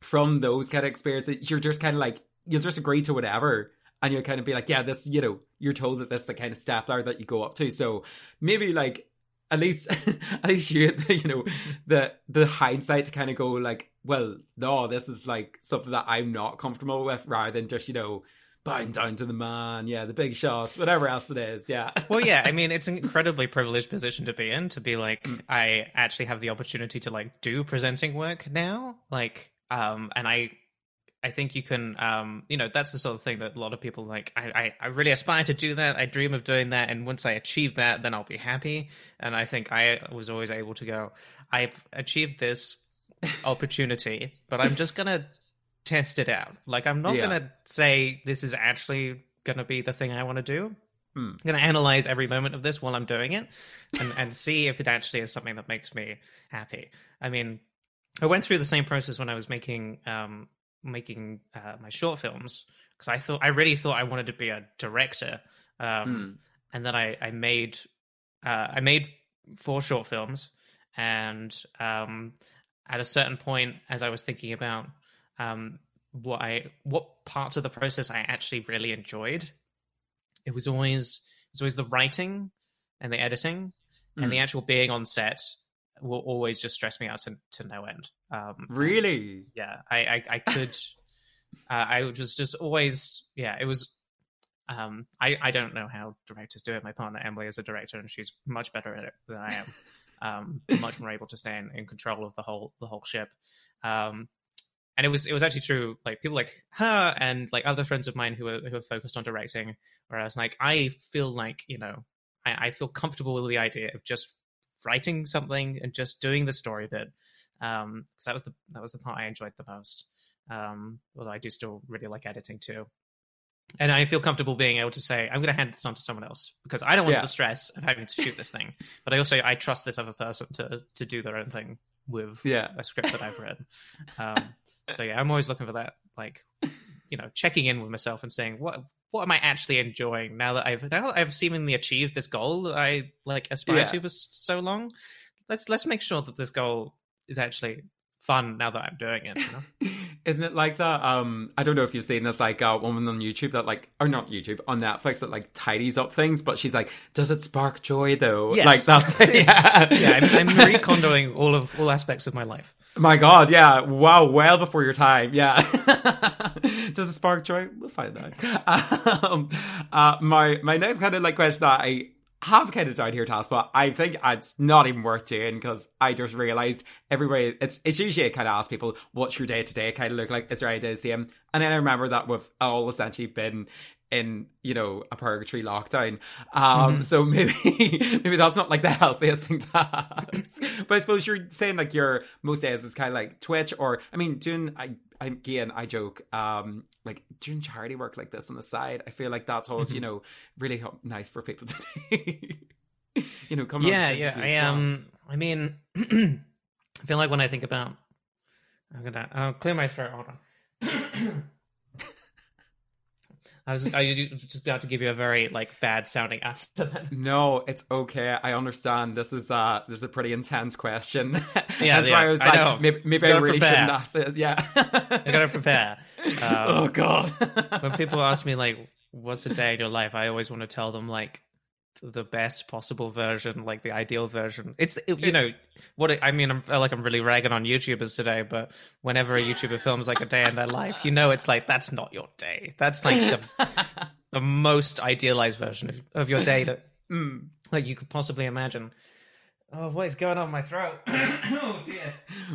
from those kind of experiences, you're just kind of like you'll just agree to whatever. And you'll kind of be like, yeah, this, you know, you're told that this is the kind of step ladder that you go up to. So maybe like at least <laughs> at least you <laughs> you know the the hindsight to kind of go like well no this is like something that i'm not comfortable with rather than just you know bowing down to the man yeah the big shots whatever else it is yeah <laughs> well yeah i mean it's an incredibly privileged position to be in to be like Mm. i actually have the opportunity to like do presenting work now like um and i i think you can um you know that's the sort of thing that a lot of people like i i, I really aspire to do that i dream of doing that and once i achieve that then i'll be happy and i think i was always able to go i've achieved this <laughs> opportunity but i'm just gonna test it out like i'm not Yeah. gonna say this is actually gonna be the thing i want to do Hmm. I'm going to analyze every moment of this while I'm doing it and, and see if it actually is something that makes me happy. I mean, I went through the same process when I was making um, making uh, my short films because I thought I really thought I wanted to be a director, um, Hmm. and then I I made uh, I made four short films, and um, at a certain point, as I was thinking about um, what I what parts of the process I actually really enjoyed, it was always it was always the writing and the editing and the actual being on set will always just stress me out to, to no end. Um, really yeah, I I, I could. <laughs> uh, I was just always yeah. It was. Um, I I don't know how directors do it. My partner Emily is a director, and she's much better at it than I am. <laughs> Um, much more able to stay in, in control of the whole the whole ship. Um, and it was it was actually true. Like people like her and like other friends of mine who are who are focused on directing. Whereas like I feel like you know I, I feel comfortable with the idea of just writing something and just doing the story bit um because that was the that was the part i enjoyed the most. Um although i do still really like editing too. And i feel comfortable being able to say i'm going to hand this on to someone else because i don't want Yeah. the stress of having to shoot this thing. But i also i trust this other person to to do their own thing with yeah. a script that i've read. Um so yeah i'm always looking for that like you know checking in with myself and saying what what am I actually enjoying now that I've now that I've seemingly achieved this goal that I like aspired Yeah. to for so long? Let's let's make sure that this goal is actually fun now that I'm doing it. You know? <laughs> Isn't it like that? Um, I don't know if you've seen this, like uh, woman on YouTube that like, or not YouTube, on Netflix that like tidies up things, but she's like, does it spark joy though? Yes. Like that's <laughs> <laughs> yeah, yeah, I'm, I'm Marie Kondoing all of all aspects of my life. My God, yeah, wow, well before your time, yeah. Does it spark joy? We'll find out. <laughs> Um, uh, my my next kind of like question that I have kind of down here task, but I think it's not even worth doing because I just realized everybody it's it's usually I kind of ask people what's your day to day kind of look like is there any day the same, and then I remember that we've all essentially been in you know a purgatory lockdown um mm-hmm. so <laughs> maybe maybe that's not like the healthiest thing to ask <laughs> but i suppose you're saying like your most days is kind of like twitch or i mean doing i again i joke um like doing charity work like this on the side i feel like that's always mm-hmm. you know really nice for people to do. <laughs> You know come yeah yeah i um i mean <clears throat> i feel like when i think about i'm gonna i'll clear my throat hold on <clears throat> I was, I was just about to give you a very like bad sounding answer. Then. No, it's okay. I understand. This is uh this is a pretty intense question. Yeah, <laughs> that's yeah, why I was I like, know. maybe, maybe I really prepare. shouldn't ask this. Yeah, I gotta prepare. <laughs> Um, oh God. when people <laughs> ask me like, "What's a day in your life?" I always want to tell them like, the best possible version, like the ideal version. It's you know what it, I mean. I'm, I feel like I'm really ragging on YouTubers today, but whenever a YouTuber films like a day in their life, you know it's like that's not your day. That's like the, <laughs> the most idealized version of, of your day that <laughs> mm, like you could possibly imagine. Oh, what is going on my throat? <coughs> oh dear.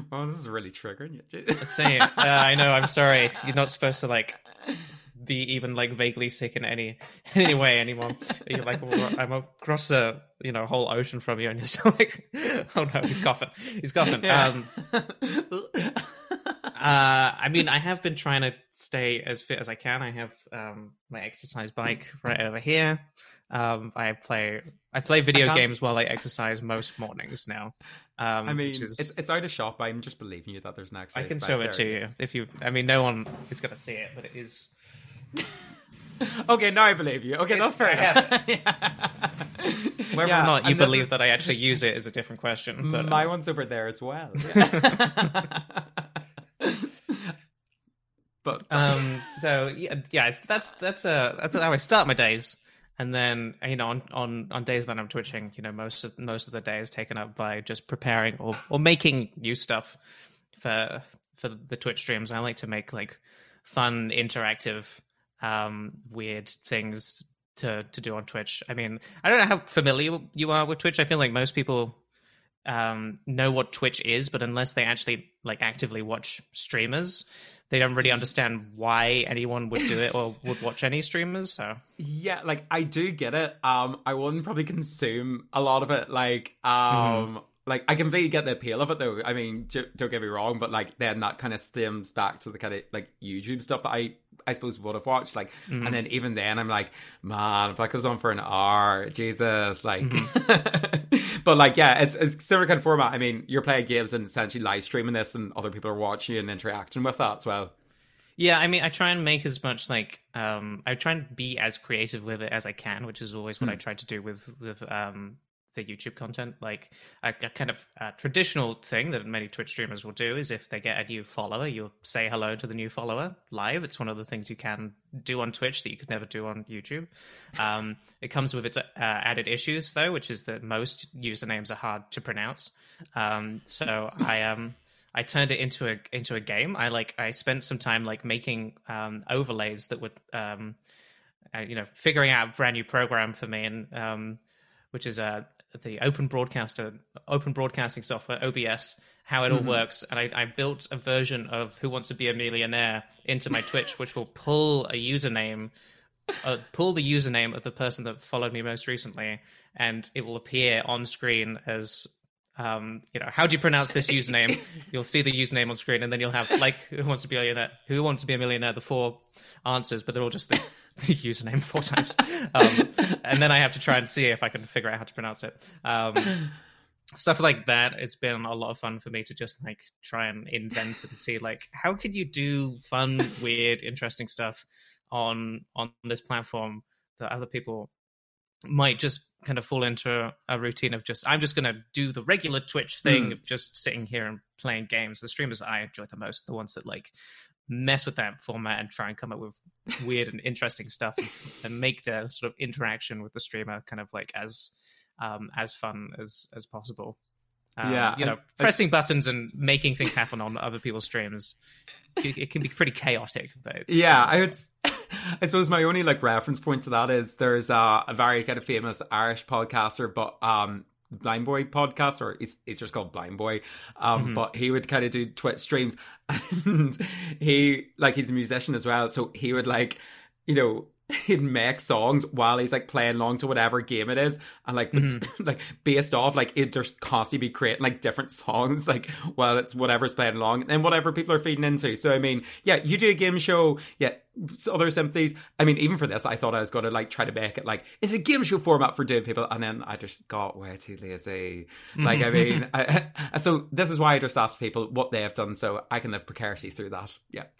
Well, this is really triggering you. <laughs> Same. Uh, I know. I'm sorry. You're not supposed to like be even like vaguely sick in any <laughs> any way anymore. You're like I'm across the you know whole ocean from you, and you're still <laughs> like, oh no, he's coughing, he's coughing. Yeah. Um, <laughs> uh, I mean, I have been trying to stay as fit as I can. I have um, my exercise bike right over here. Um, I play I play video I games while I exercise most mornings now. Um, I mean, is... it's it's out of shop. I'm just believing you that there's an exercise. I can show it to you if you. I mean, no one is going to see it, but it is <laughs> okay, now I believe you. Okay, that's fair enough. <laughs> Whether yeah, or not you believe is... that I actually use it is a different question. But my um... one's over there as well. <laughs> but um, so yeah, yeah, that's that's uh that's how I start my days. And then you know, on, on, on days that I'm twitching, you know, most of most of the day is taken up by just preparing or, or making new stuff for for the Twitch streams. I like to make like fun, interactive um, weird things to to do on Twitch. I mean, I don't know how familiar you are with Twitch. I feel like most people um, know what Twitch is, but unless they actually like actively watch streamers, they don't really understand why anyone would do it or <laughs> would watch any streamers. So yeah, like I do get it. Um, I wouldn't probably consume a lot of it. Like um. Mm-hmm. Like I can really get the appeal of it, though. I mean, don't get me wrong, but like then that kind of stems back to the kind of like YouTube stuff that I I suppose would have watched. Like, mm-hmm. and then even then, I'm like, man, if that goes on for an hour, Jesus, like. Mm-hmm. <laughs> but like, yeah, it's it's similar kind of format. I mean, you're playing games and essentially live streaming this, and other people are watching and interacting with that as well. Yeah, I mean, I try and make as much like um, I try and be as creative with it as I can, which is always what mm. I try to do with with um, the YouTube content. Like a, a kind of traditional thing that many Twitch streamers will do is if they get a new follower, you'll say hello to the new follower live. It's one of the things you can do on Twitch that you could never do on YouTube. Um, <laughs> it comes with its uh, added issues though, which is that most usernames are hard to pronounce. Um, so I um. I turned it into a into a game. I like I spent some time like making um, overlays that would um, uh, you know figuring out a brand new program for me and um, which is a the open broadcaster open broadcasting software OBS how it all mm-hmm. works and I, I, built a version of Who Wants to Be a Millionaire into my Twitch which will pull a username uh, pull the username of the person that followed me most recently and it will appear on screen as um, you know, how do you pronounce this username? <laughs> you'll see the username on screen, and then you'll have like who wants to be a millionaire, who wants to be a millionaire, the four answers, but they're all just the, <laughs> the username four times. Um, and then I have to try and see if I can figure out how to pronounce it. Um, stuff like that. It's been a lot of fun for me to just like try and invent and see like how could you do fun, weird, interesting stuff on on this platform that other people might just kind of fall into a routine of just I'm just going to do the regular Twitch thing mm. of just sitting here and playing games. The streamers I enjoy the most, the ones that like mess with that format and try and come up with weird and interesting stuff and, and, make the sort of interaction with the streamer kind of like as um, as fun as as possible. Um, yeah, you know, I, pressing I, buttons and making things happen on other people's streams, it, it, can be pretty chaotic. But yeah, I would <laughs> I suppose my only like reference point to that is there's a, a very kind of famous Irish podcaster, but um, Blind Boy podcast, or just called Blind Boy. Um, mm-hmm. but he would kind of do Twitch streams, <laughs> and he like he's a musician as well, so he would like you know <laughs> he'd make songs while he's like playing along to whatever game it is and like mm-hmm. like based off like it just constantly be creating like different songs like while it's whatever's playing along and whatever people are feeding into so i mean yeah you do a game show yeah other sympathies i mean even for this i thought i was going to like try to make it like it's a game show format for doing people and then i just got way too lazy. Like i mean <laughs> I, I, <laughs> so this is why i just asked people what they have done so i can live precariously through that. Yeah. <laughs>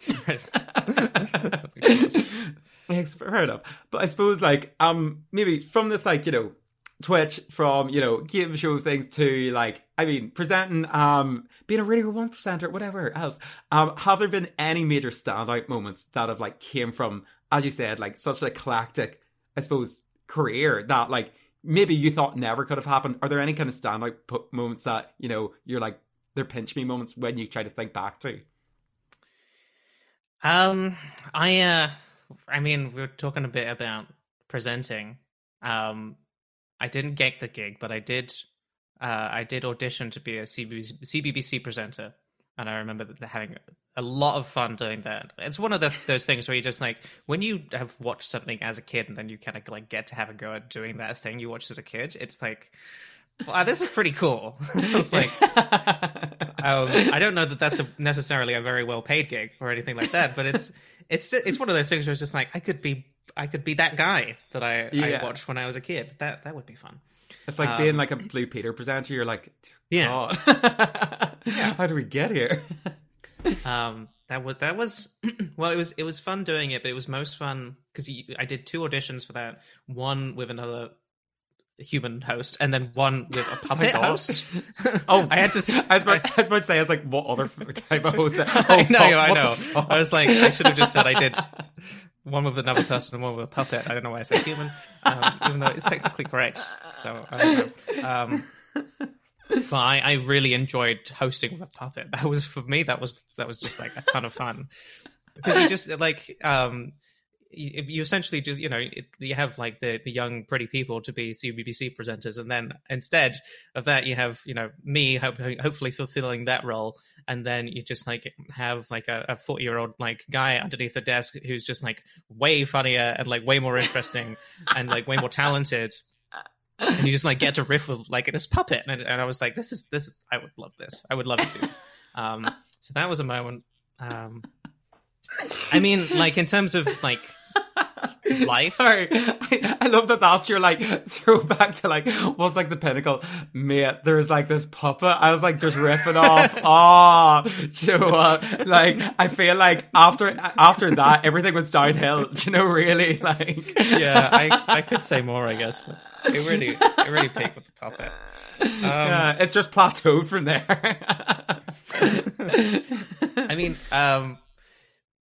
Fair enough. But I suppose like um maybe from this like you know Twitch from you know game show things to like I mean presenting um being a radio one presenter whatever else. Um have there been any major standout moments that have like came from as you said like such an eclectic I suppose career that like maybe you thought never could have happened? Are there any kind of standout moments that you know you're like they're pinch me moments when you try to think back to? Um I uh I mean, we are talking a bit about presenting. Um, I didn't get the gig, but I did. Uh, I did audition to be a CBBC, CBBC presenter, and I remember that having a lot of fun doing that. It's one of the, those things where you just like when you have watched something as a kid, and then you kind of like get to have a go at doing that thing you watched as a kid. It's like, wow, this is pretty cool. <laughs> like, um, I don't know that that's a, necessarily a very well paid gig or anything like that, but it's it's it's one of those things where it's just like I could be I could be that guy that I, yeah. I watched when I was a kid. That that would be fun. It's like um, being like a Blue Peter presenter. You're like, yeah, <laughs> yeah. how do we get here? <laughs> um, that was that was <clears throat> well, it was it was fun doing it, but it was most fun because I did two auditions for that. One with another human host and then one with a <laughs> puppet oh host. oh, I had to. I was, about, I was about to say, I was like, what other type of host? Oh, I know, I know. I was like, I should have just said I did one with another person and one with a puppet. I don't know why I said human, um, even though it's technically correct. So I. Um, but I, I really enjoyed hosting with a puppet. That was for me. That was that was just like a ton of fun because you just like um you, you essentially just you know you have like the the young pretty people to be CBBC presenters, and then instead of that you have you know me hopefully fulfilling that role, and then you just like have like a forty year old like guy underneath the desk who's just like way funnier and like way more interesting <laughs> and like way more talented. And you just like get to riff with like this puppet, and, and I was like, "This is this. I would love this. I would love to do this." Um, so that was a moment. Um, I mean, like in terms of like <laughs> life. Sorry, I, I, love that. That's your like throwback to like what's like the pinnacle, mate. There's like this puppet. I was like just riffing off. <laughs> Oh, Joe, like I feel like after after that, everything was downhill. you know, really, <laughs> like yeah, I I could say more, I guess, but it really it really peaked with the puppet. Um, yeah, it's just plateaued from there. I mean, um,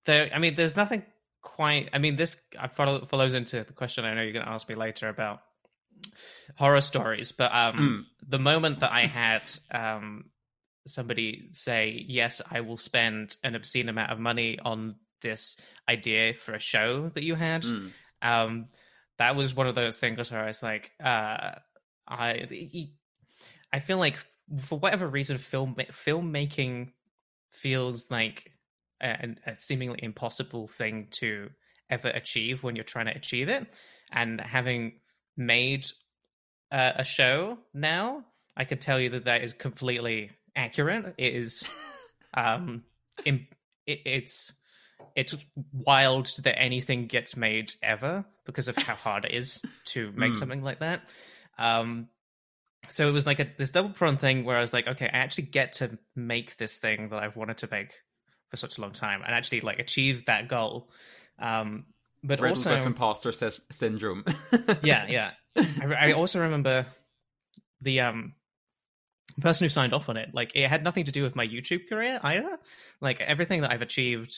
there. I mean, there's nothing quite. I mean, this follow, follows into the question I know you're going to ask me later about horror stories. But um, mm. the moment that I had um, somebody say, "Yes, I will spend an obscene amount of money on this idea for a show that you had," mm. um, that was one of those things where I was like, uh, I, I feel like for whatever reason, film filmmaking feels like a, a seemingly impossible thing to ever achieve when you're trying to achieve it. And having made uh, a show now, I could tell you that that is completely accurate. It is, <laughs> um, it, it's it's wild that anything gets made ever because of how <laughs> hard it is to make mm. something like that. Um, so it was like a this double prong thing where I was like, okay, I actually get to make this thing that I've wanted to make for such a long time and actually like achieve that goal. Um, but Riddled also with imposter sy- syndrome. <laughs> yeah, yeah. I, I, also remember the um person who signed off on it. Like it had nothing to do with my YouTube career either. Like everything that I've achieved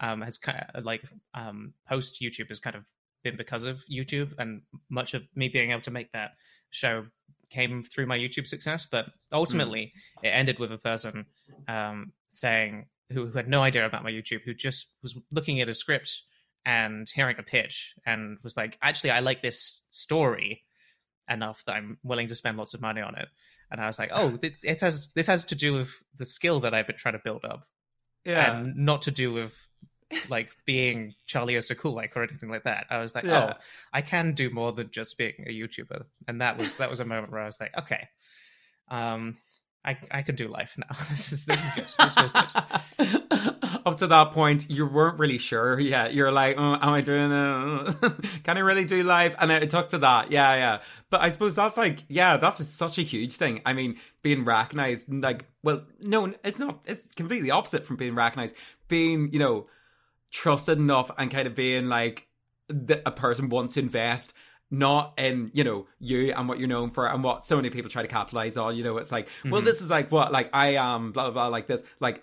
um has kind of like um post YouTube has kind of been because of YouTube and much of me being able to make that show came through my YouTube success. But ultimately, mm. it ended with a person um, saying, who, who had no idea about my YouTube, who just was looking at a script and hearing a pitch and was like, actually, I like this story enough that I'm willing to spend lots of money on it. And I was like, oh, <laughs> th- it has this has to do with the skill that I've been trying to build up, Yeah. and not to do with like being charlieissocoollike or anything like that. I was like, Yeah. oh, I can do more than just being a YouTuber, and that was that was a moment where I was like, okay, um, I I can do life now. <laughs> this is this is good. This was good. <laughs> Up to that point, you weren't really sure. Yeah, you're like, oh, am I doing it? <laughs> Can I really do life? And it took to that. Yeah, yeah. But I suppose that's like, yeah, that's such a huge thing. I mean, being recognized, like, well, no, it's not. It's completely opposite from being recognized. Being, you know, trusted enough and kind of being like that a person wants to invest not in you know you and what you're known for and what so many people try to capitalize on you know it's like well Mhm. this is like what like i am blah blah blah like this like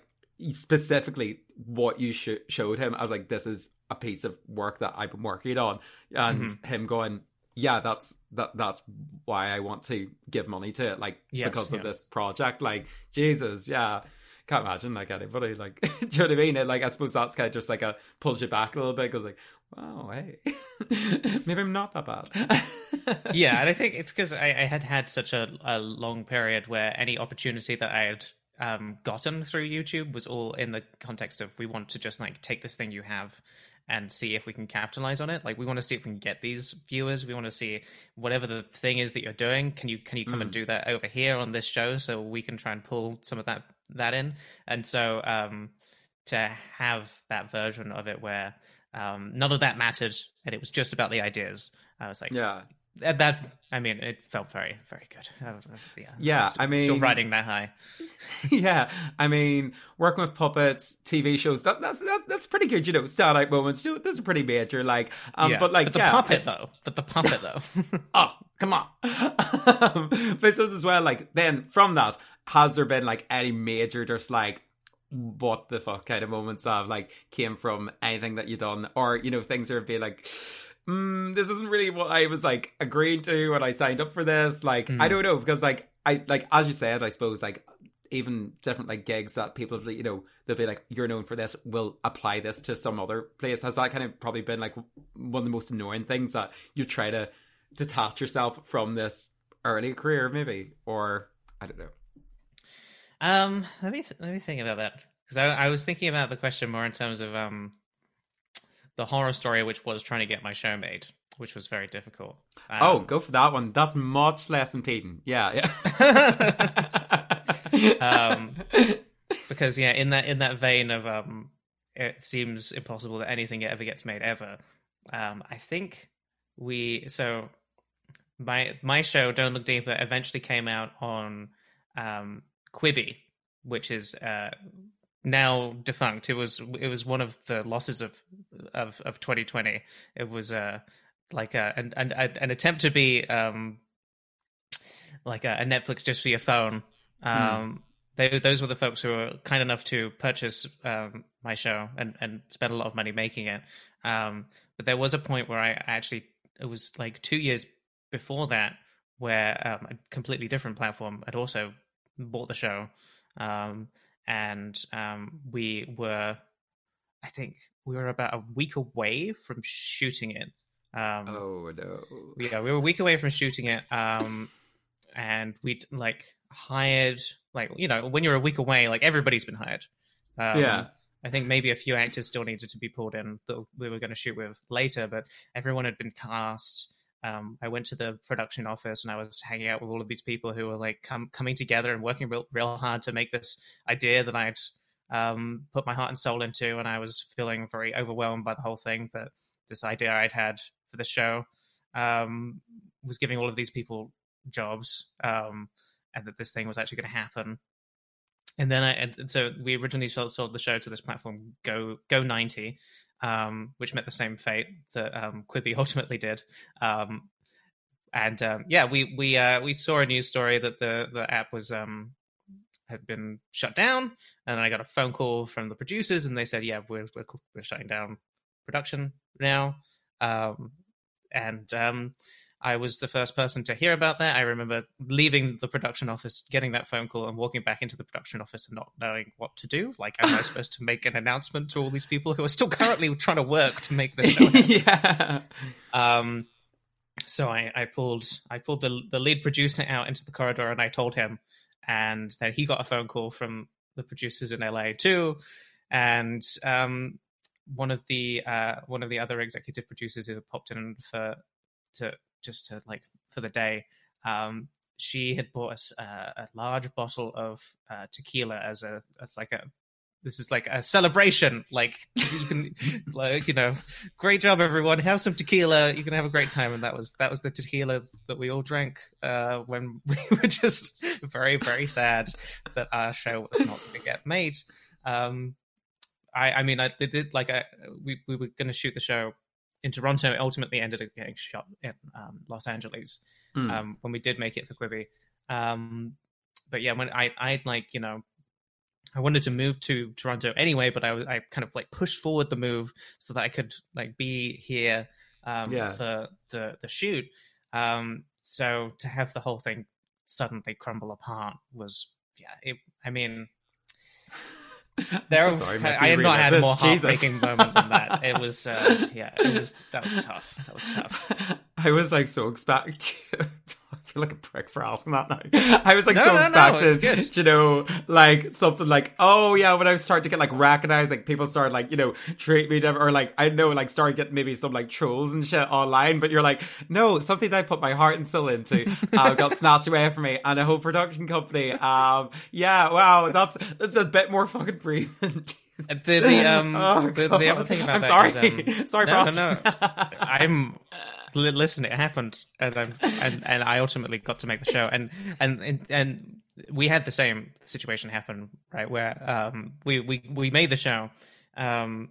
specifically what you sh- showed him i was like this is a piece of work that i've been working on and Mm-hmm. him going yeah that's that that's why i want to give money to it like Yes, because of yeah. this project like jesus yeah can't imagine like anybody like <laughs> do you know what I mean? Like I suppose that's kind of just like a pulls you back a little bit because like, wow, hey, <laughs> maybe I'm not that bad. <laughs> yeah, and I think it's because I, I had had such a, a long period where any opportunity that I had um, gotten through YouTube was all in the context of we want to just like take this thing you have and see if we can capitalize on it. Like we want to see if we can get these viewers. We want to see whatever the thing is that you're doing. Can you can you come and do that over here on this show so we can try and pull some of that that in? And so um, to have that version of it where um, none of that mattered and it was just about the ideas, I was like, yeah, uh, that I mean, it felt very, very good. Yeah, Yeah, still, I mean- still riding that high. <laughs> yeah. I mean, working with puppets, TV shows, that, that's, that's that's pretty good. You know, starlight moments. You know, those are pretty major. Like, um, yeah. but like, the yeah, puppet though, but the puppet though. <laughs> oh, come on. <laughs> um, but suppose as well, like, then from that, has there been like any major, just like, what the fuck kind of moments of like came from anything that you done, or you know, things that are be like, mm, this isn't really what I was like agreeing to when I signed up for this. Like, I Mm. don't know because like I like as you said, I suppose like even different like gigs that people have, you know they'll be like you're known for this we'll apply this to some other place has that kind of probably been like one of the most annoying things that you try to detach yourself from this early career maybe or i don't know um, let me th- let me think about that because I, I was thinking about the question more in terms of um the horror story, which was trying to get my show made, which was very difficult. Um, oh go for that one that's much less impeding yeah yeah <laughs> Um, because yeah, in that in that vein of um, it seems impossible that anything ever gets made ever. Um, I think we so my my show Don't Look Deeper eventually came out on um, Quibi, which is uh, now defunct. It was it was one of the losses of of of 2020. It was uh, like a, an, an an attempt to be um, like a, a Netflix just for your phone. Um, they, those were the folks who were kind enough to purchase um, my show and, and spend a lot of money making it. Um, but there was a point where I actually, it was like two years before that, where um, a completely different platform had also bought the show. Um, and um, we were, I think, we were about a week away from shooting it. Um, oh no yeah, we were a week away from shooting it. Um, and we'd like hired, like, you know, when you're a week away, like everybody's been hired. Um, Yeah. I think maybe a few actors still needed to be pulled in that we were going to shoot with later, but everyone had been cast. Um, I went to the production office and I was hanging out with all of these people who were like com- coming together and working real, real hard to make this idea that I'd um, put my heart and soul into. And I was feeling very overwhelmed by the whole thing that this idea I'd had for the show um, was giving all of these people jobs um, and that this thing was actually going to happen. And then I, and so we originally sold, sold the show to this platform, Go Go ninety, um, which met the same fate that um, Quibi <laughs> ultimately did. Um, and um, yeah, we we uh, we saw a news story that the the app was um, had been shut down, and I got a phone call from the producers, and they said, "Yeah, we're we're, we're shutting down production now." Um, and I was the first person to hear about that. I remember leaving the production office, getting that phone call, and walking back into the production office and not knowing what to do. Like, am I <laughs> supposed to make an announcement to all these people who are still currently <laughs> trying to work to make this show? yeah. Um, so I, I pulled I pulled the the lead producer out into the corridor and I told him, and then he got a phone call from the producers in LA too, and um, one of the uh, one of the other executive producers who popped in for to just to like for the day. Um, she had bought us uh, a large bottle of uh, tequila as a as like a this is like a celebration. Like you can, <laughs> like you know, great job everyone. Have some tequila. You can have a great time. And that was that was the tequila that we all drank uh, when <laughs> we were just very very sad that our show was not going to get made. Um, I I mean I did like I, we we were going to shoot the show in Toronto. It ultimately ended up getting shot in um, Los Angeles Mm. um, when we did make it for Quibi. Um, but yeah, when I I like you know I wanted to move to Toronto anyway, but I was I kind of like pushed forward the move so that I could like be here um, Yeah. for the the shoot. Um, so to have the whole thing suddenly crumble apart was yeah. It, I mean, there so sorry, I, Mick, I had not had this. more <laughs> heartbreaking moment than that. It was uh, yeah. It was that was tough. That was tough. <laughs> I was like so expect. <laughs> Feel like a prick for asking that now. I was like No, so no, no, expected, good. you know, like something like, oh yeah, when I started to get like recognized, like people started like, you know, treat me different, or like I know, like started getting maybe some like trolls and shit online. But you're like, no, something that I put my heart and soul into uh, got snatched away from me, and a whole production company. Um, yeah, wow, that's that's a bit more fucking breathing. <laughs> The, the um Oh, the, the other thing about I'm that sorry. is, um, <laughs> Sorry no, asking. no, no. I'm <laughs> li- listen. It happened, and I'm, and and I ultimately got to make the show, and and and, and we had the same situation happen, right? Where um we we we made the show, um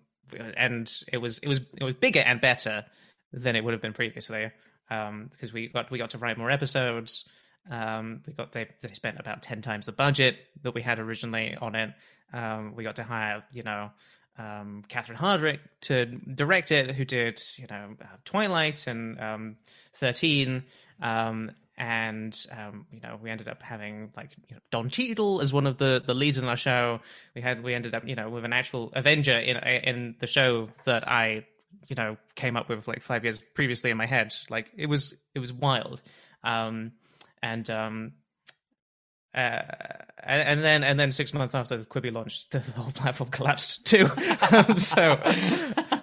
and it was it was it was bigger and better than it would have been previously, um because we got we got to write more episodes. Um, we got they they spent about ten times the budget that we had originally on it. Um, we got to hire, you know, um, Catherine Hardwicke to direct it, who did, you know, uh, Twilight and um, Thirteen, um, and um, you know, we ended up having like you know, Don Cheadle as one of the the leads in our show. We had we ended up, you know, with an actual Avenger in in the show that I, you know, came up with like five years previously in my head. Like it was it was wild, um, and um, uh, and, and then and then six months after Quibi launched, <laughs> the, whole platform collapsed too. <laughs> um, so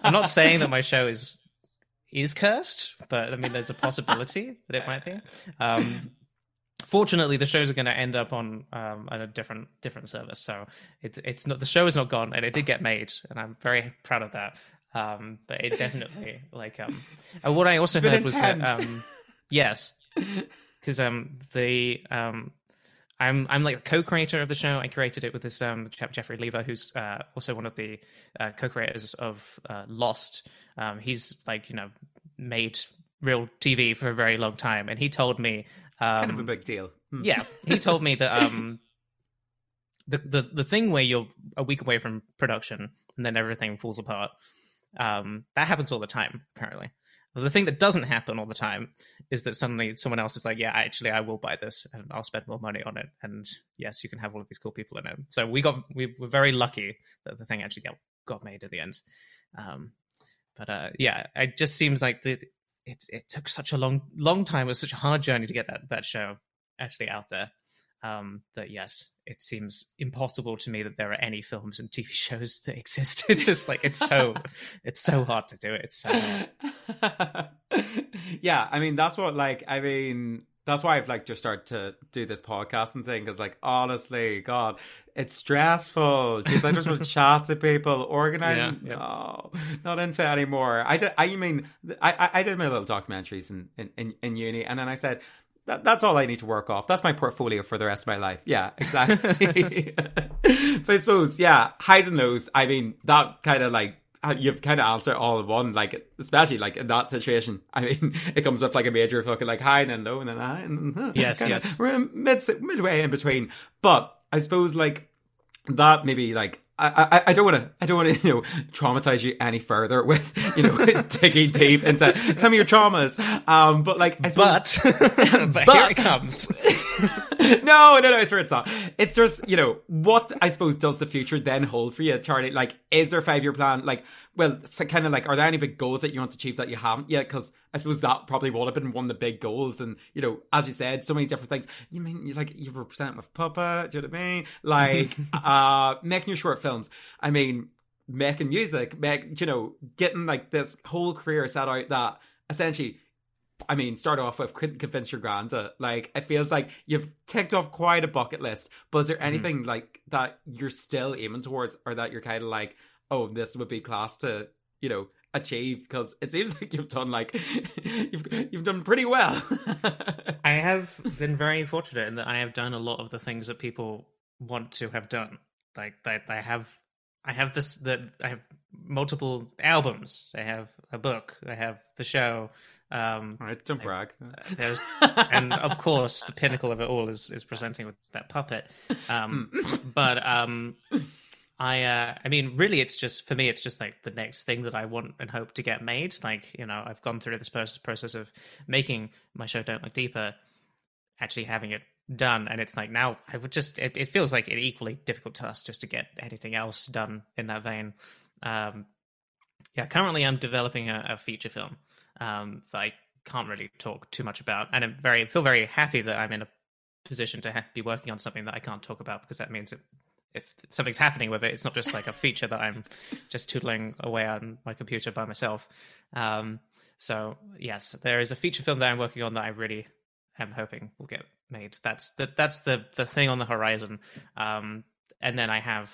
I'm not saying that my show is is cursed, but I mean there's a possibility that it might be. Um, fortunately, the shows are going to end up on um, on a different different service, so it's it's not the show is not gone, and it did get made, and I'm very proud of that. Um, but it definitely like um, and what I also heard was that um, yes, <laughs> because um the um I'm I'm like a co-creator of the show. I created it with this um chap Jeffrey Lieber, who's uh, also one of the uh, co-creators of uh, Lost. Um, he's like you know made real TV for a very long time, and he told me um, kind of a big deal. Hmm. yeah, he told me that um <laughs> the the the thing where you're a week away from production and then everything falls apart. Um, that happens all the time, apparently. The thing that doesn't happen all the time is that suddenly someone else is like, "Yeah, actually, I will buy this and I'll spend more money on it." And yes, you can have all of these cool people in it. So we got we were very lucky that the thing actually got got made at the end. Um, but uh, yeah, it just seems like the it it took such a long long time. It was such a hard journey to get that that show actually out there. Um, that yes, it seems impossible to me that there are any films and TV <laughs> shows that exist. <laughs> It's just like it's so it's so hard to do it. It's so <laughs> yeah, I mean that's what like I mean that's why I've like just started to do this podcast and thing because like honestly, God, it's stressful. Jeez, I just want to chat to people, organizing. Yeah, yeah. No, not into it anymore. I did. I mean, I I, did my little documentaries in in in uni, and then I said. That, that's all I need to work off. That's my portfolio for the rest of my life. Yeah, exactly. <laughs> <laughs> but I suppose, yeah, highs and lows. I mean, that kind of like uh, you've kind of answered all in one, like especially like in that situation. <laughs> I mean, it comes up like a major fucking like high and then low and then high and uh, Yes, yes. We're in mid midway in between, but I suppose like that maybe like I, I, I don't want to I don't want to <laughs> you know traumatize you any further with you know <laughs> digging deep into some of your traumas. Um, but like I suppose, But, <laughs> but, here it comes. no, no, no, I swear it's not. It's just, you know, what I suppose does the future then hold for you, Charlie? Like, is there a five year plan? Like, well, so kind of like, are there any big goals that you want to achieve that you haven't yet? Because I suppose that probably would have been one of the big goals. And, you know, as you said, so many different things. You mean, you like, you were presenting with Papa, do you know what I mean? Like, <laughs> uh, making your short films. I mean, making music, make, you know, getting like this whole career set out that essentially I mean, start off with couldn't convince your granda. Like, it feels like you've ticked off quite a bucket list. But is there anything mm-hmm. like that you're still aiming towards, or that you're kind of like, oh, this would be class to, you know, achieve? Because it seems like you've done like <laughs> you've you've done pretty well. <laughs> I have been very fortunate in that I have done a lot of the things that people want to have done. Like that, I have, I have this that I have multiple albums. I have a book. I have the show. Um, All right, don't brag. There's, <laughs> and of course, the pinnacle of it all is is presenting with that puppet. Um, hmm. but um, I, uh, I mean, really, it's just for me, it's just like the next thing that I want and hope to get made. Like, you know, I've gone through this process of making my show "Don't Look Deeper," actually having it done, and it's like now I would just it, it feels like an equally difficult task just to get anything else done in that vein. Um, yeah, currently I'm developing a, a feature film um, that I can't really talk too much about, and I'm very feel very happy that I'm in a position to ha- be working on something that I can't talk about because that means it, if something's happening with it, it's not just like a feature that I'm just tootling away on my computer by myself. Um, so yes, there is a feature film that I'm working on that I really am hoping will get made. That's the that's the the thing on the horizon. Um, and then I have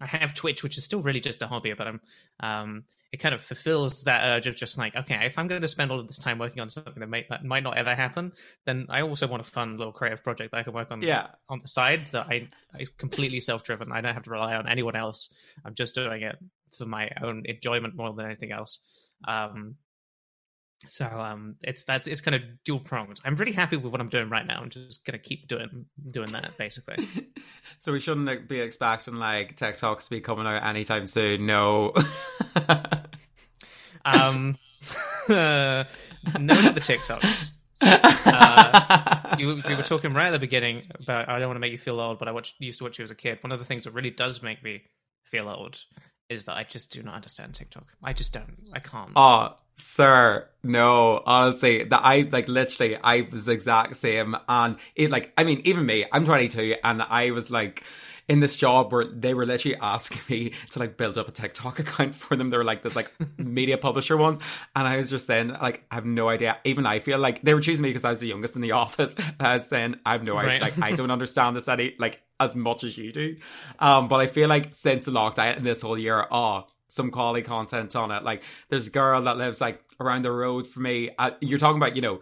I have Twitch, which is still really just a hobby, but I'm um, it kind of fulfills that urge of just like, okay, if I'm going to spend all of this time working on something that might that might not ever happen, then I also want a fun little creative project that I can work on yeah. on the side that I is completely self driven. I don't have to rely on anyone else. I'm just doing it for my own enjoyment more than anything else. Um, so um, it's that's it's kind of dual pronged. I'm really happy with what I'm doing right now. I'm just gonna keep doing doing that basically. <laughs> so we shouldn't be expecting like TikToks to be coming out anytime soon. No. <laughs> um, uh, <laughs> no to the TikToks. uh, you, we were talking right at the beginning about I don't want to make you feel old, but I watched, used to watch you as a kid. One of the things that really does make me feel old is that I just do not understand TikTok. I just don't. I can't. Oh, sir, no. Honestly, that I like literally, I was the exact same, and it like, I mean, even me, I'm 22, and I was like in this job where they were literally asking me to like build up a TikTok <laughs> account for them. They were like this like media publisher ones. And I was just saying, like, I have no idea. Even I feel like they were choosing me because I was the youngest in the <laughs> office. And I was saying, I have no right. idea. Like, I <laughs> don't understand this any like as much as you do. Um, but I feel like since the lockdown and this whole year, oh, some quality content on it. Like, there's a girl that lives like around the road for me. Uh, you're talking about, you know,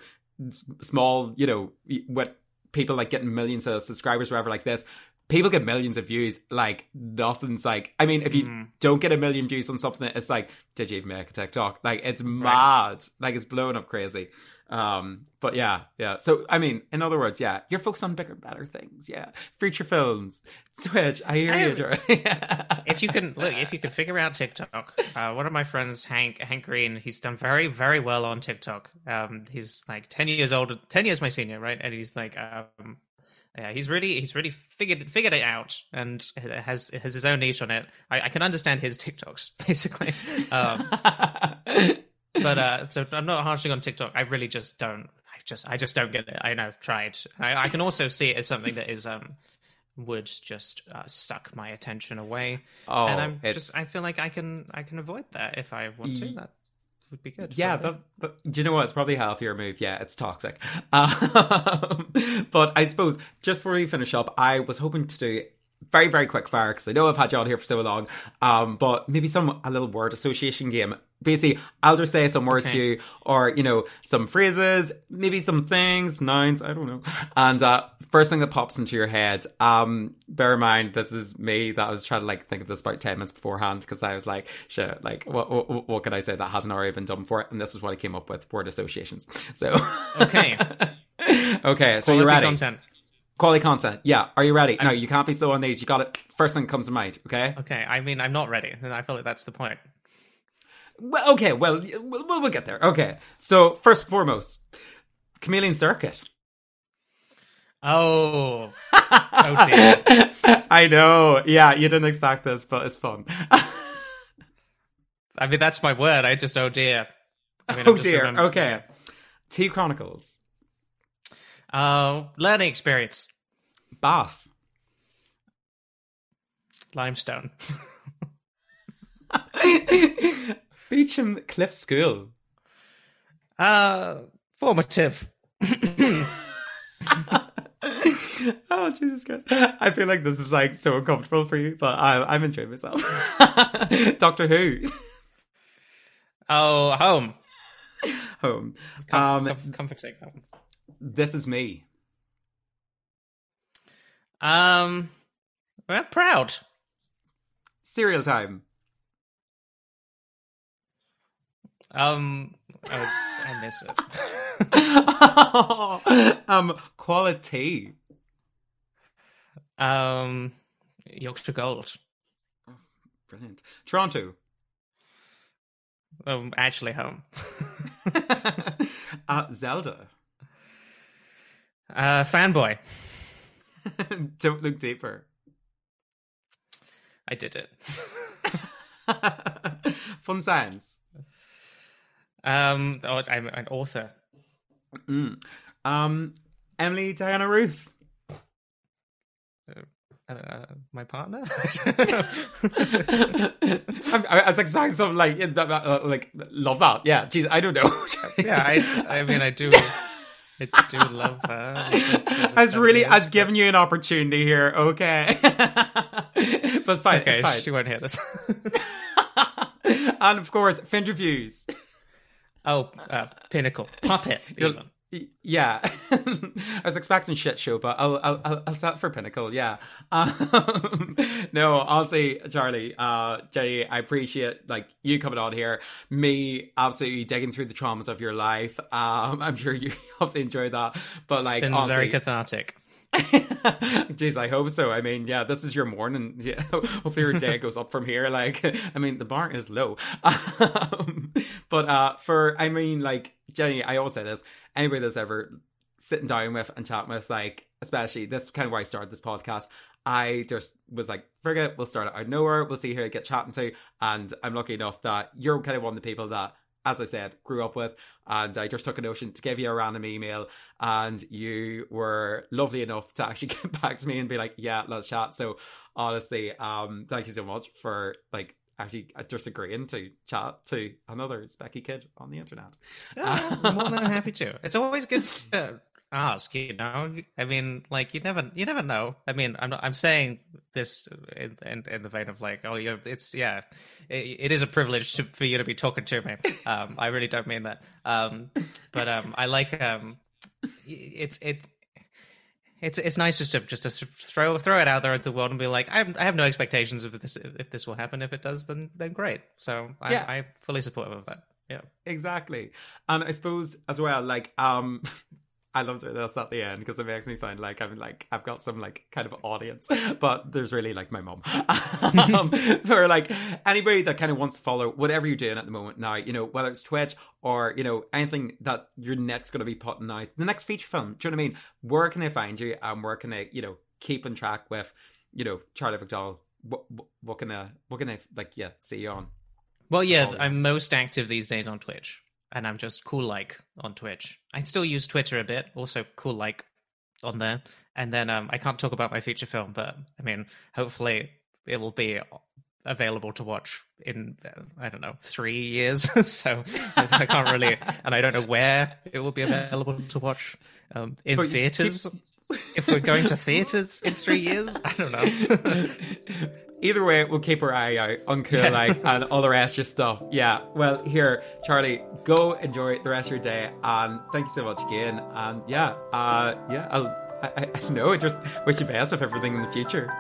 small, you know, what people like getting millions of subscribers, whatever, like this people get millions of views like nothing's like i mean if you mm. don't get a million views on something it's like did you even make a tiktok like it's mad right. like it's blowing up crazy um but yeah yeah. So i mean in other words yeah you're focused on bigger better things. Yeah. Feature films Twitch i hear I you <laughs> if you can look if you can figure out tiktok uh, one of my friends hank hank green he's done very very well on tiktok. Um he's like 10 years old, 10 years my senior right? And he's like um yeah, he's really he's really figured figured it out and has has his own niche on it. I, I can understand his TikToks <laughs> basically, um, <laughs> but uh, so I'm not harshing on TikTok. I really just don't. I just I just don't get it. I know I've tried. I, I can also see it as something that is um would just uh, suck my attention away. Oh, and I'm it's... just I feel like I can I can avoid that if I want to. That would be good. Yeah, but, but do you know what? It's probably a healthier move. Yeah, it's toxic. <laughs> Um, but I suppose just before we finish up, I was hoping to do very very quick fire because I know I've had you on here for so long. Um, but maybe some a little word association game. Basically I'll just say some words okay. to you or you know some phrases maybe some things nouns I don't know. And uh first thing that pops into your head um bear in mind this is me that I was trying to like think of this about 10 minutes beforehand because I was like shit like what, what what could I say that hasn't already been done before? And this is what I came up with word associations. So okay. <laughs> Okay so Quality you're ready? content Quality content. Yeah. Are you ready? no, you can't be slow on these. You got it. First thing that comes to mind. Okay. Okay, I mean, I'm not ready, and I feel like that's the point. Well, okay. Well, we'll, we'll get there. Okay. So first and foremost, Chameleon Circuit. Oh, <laughs> oh dear. I know. Yeah, you didn't expect this, but it's fun. <laughs> I mean, that's my word. I just, oh dear. I mean, <laughs> oh dear. Okay. T Chronicles. Uh, learning experience. Bath. Limestone. <laughs> Beechen Cliff School. Uh, formative. <laughs> oh Jesus Christ! I feel like this is like so uncomfortable for you, but I'm, I'm enjoying myself. <laughs> Doctor Who. Oh, home. Home. Com- Um, com- comforting. Home. This is me. Um, well, proud. Serial time. Um, oh, I miss it. <laughs> um, quality. Um, Yorkshire Gold. Brilliant. Toronto. Um, actually, home. <laughs> uh, Zelda. Uh, fanboy. <laughs> Don't look deeper. I did it. <laughs> Fun science. Um, oh, I'm an author. Mm. Um, Emily Diana Ruth. Uh, my partner. <laughs> I, I was expecting something like, uh, like love that. Yeah, jeez, I don't know. yeah, I, I mean, I do, I do love her. I was really, I was giving you an opportunity here. Okay, <laughs> but it's fine. Okay, it's fine. she won't hear this. <laughs> and of course, Finterviews. oh, uh, Pinnacle Puppet. Even. Yeah, <laughs> I was expecting shit show, but I'll I'll I'll, set for Pinnacle. Yeah. Um, <laughs> no, honestly, Charlie, uh, Jay, I appreciate like you coming on here, me absolutely digging through the traumas of your life. Um, I'm sure you <laughs> obviously enjoyed that, but like honestly, very cathartic. <laughs> Jeez, I hope so. I mean, yeah, this is your morning. <laughs> Yeah, hopefully your day goes up from here. Like, <laughs> I mean, the bar is low. Um, but uh, for, I mean, like Jenny, I always say this. Anybody that's ever sitting down with and chatting with, like, especially this is kind of why I started this podcast. I just was like, forget, it, we'll start it out of nowhere. We'll see who I get chatting to. And I'm lucky enough that you're kind of one of the people that, as I said, grew up with. And I just took a notion to give you a random email. And you were lovely enough to actually <laughs> get back to me and be like, yeah, let's chat. So honestly, um, thank you so much for like actually uh, just agreeing to chat to another specky kid on the internet. Yeah, I'm more than happy to. It's always good to ask. You know, I mean, like you never, you never know. I mean, I'm not. I'm saying this in, in, in the vein of like, oh, yeah, it's yeah, it, it is a privilege to, for you to be talking to me. Um, I really don't mean that. Um, but um, I like um, it's it. It's it's nice just to just to throw throw it out there into the world and be like I have, I have no expectations of this if this will happen if it does then then great so I, Yeah. I'm fully supportive of that yeah Exactly. And I suppose as well, like, um, <laughs> I loved it. That's at the end because it makes me sound like I'm like I've got some like kind of audience, <laughs> but there's really like my mom. <laughs> um, <laughs> for like anybody that kind of wants to follow whatever you're doing at the moment now, you know, whether it's Twitch or you know anything that your next going to be putting out, the next feature film. Do you know what I mean? Where can they find you, and where can they you know, keep in track with, you know, Charlie McDonnell? What, what, can they what can I like? Yeah, see you on. Well, yeah, I'm most active these days on Twitch, and I'm just cool like on Twitch. I still use Twitter a bit, also cool like on there. And then um, I can't talk about my feature film, but I mean, hopefully it will be available to watch in uh, I don't know three years. <laughs> so I can't really, and I don't know where it will be available to watch um, in But theaters. if we're going to theaters in three years, I don't know. <laughs> Either way, we'll keep our eye out on Cool Yeah. Like and all the rest of your stuff. Yeah. Well, here, Charlie, go enjoy the rest of your day, and thank you so much again. And yeah, uh, yeah, I'll, I, I, know. I just wish you best with everything in the future.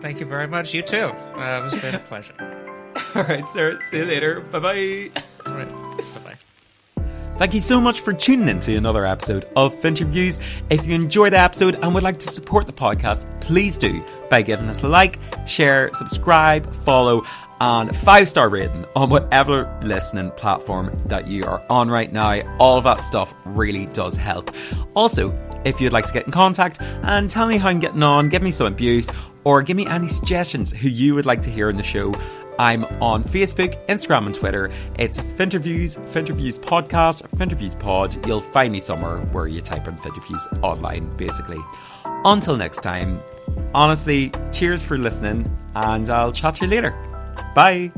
Thank you very much. You too. Um, it's been a pleasure. <laughs> All right, sir. See you later. Bye bye. All right. Thank you so much for tuning in to another episode of Finterviews. If you enjoyed the episode and would like to support the podcast, please do by giving us a like, share, subscribe, follow, and five star rating on whatever listening platform that you are on right now. All of that stuff really does help. Also, if you'd like to get in contact and tell me how I'm getting on, give me some abuse, or give me any suggestions who you would like to hear in the show, I'm on Facebook, Instagram, and Twitter. It's Finterviews, Finterviews Podcast, Finterviews Pod. You'll find me somewhere where you type in Finterviews online, basically. Until next time, honestly, cheers for listening, and I'll chat to you later. Bye.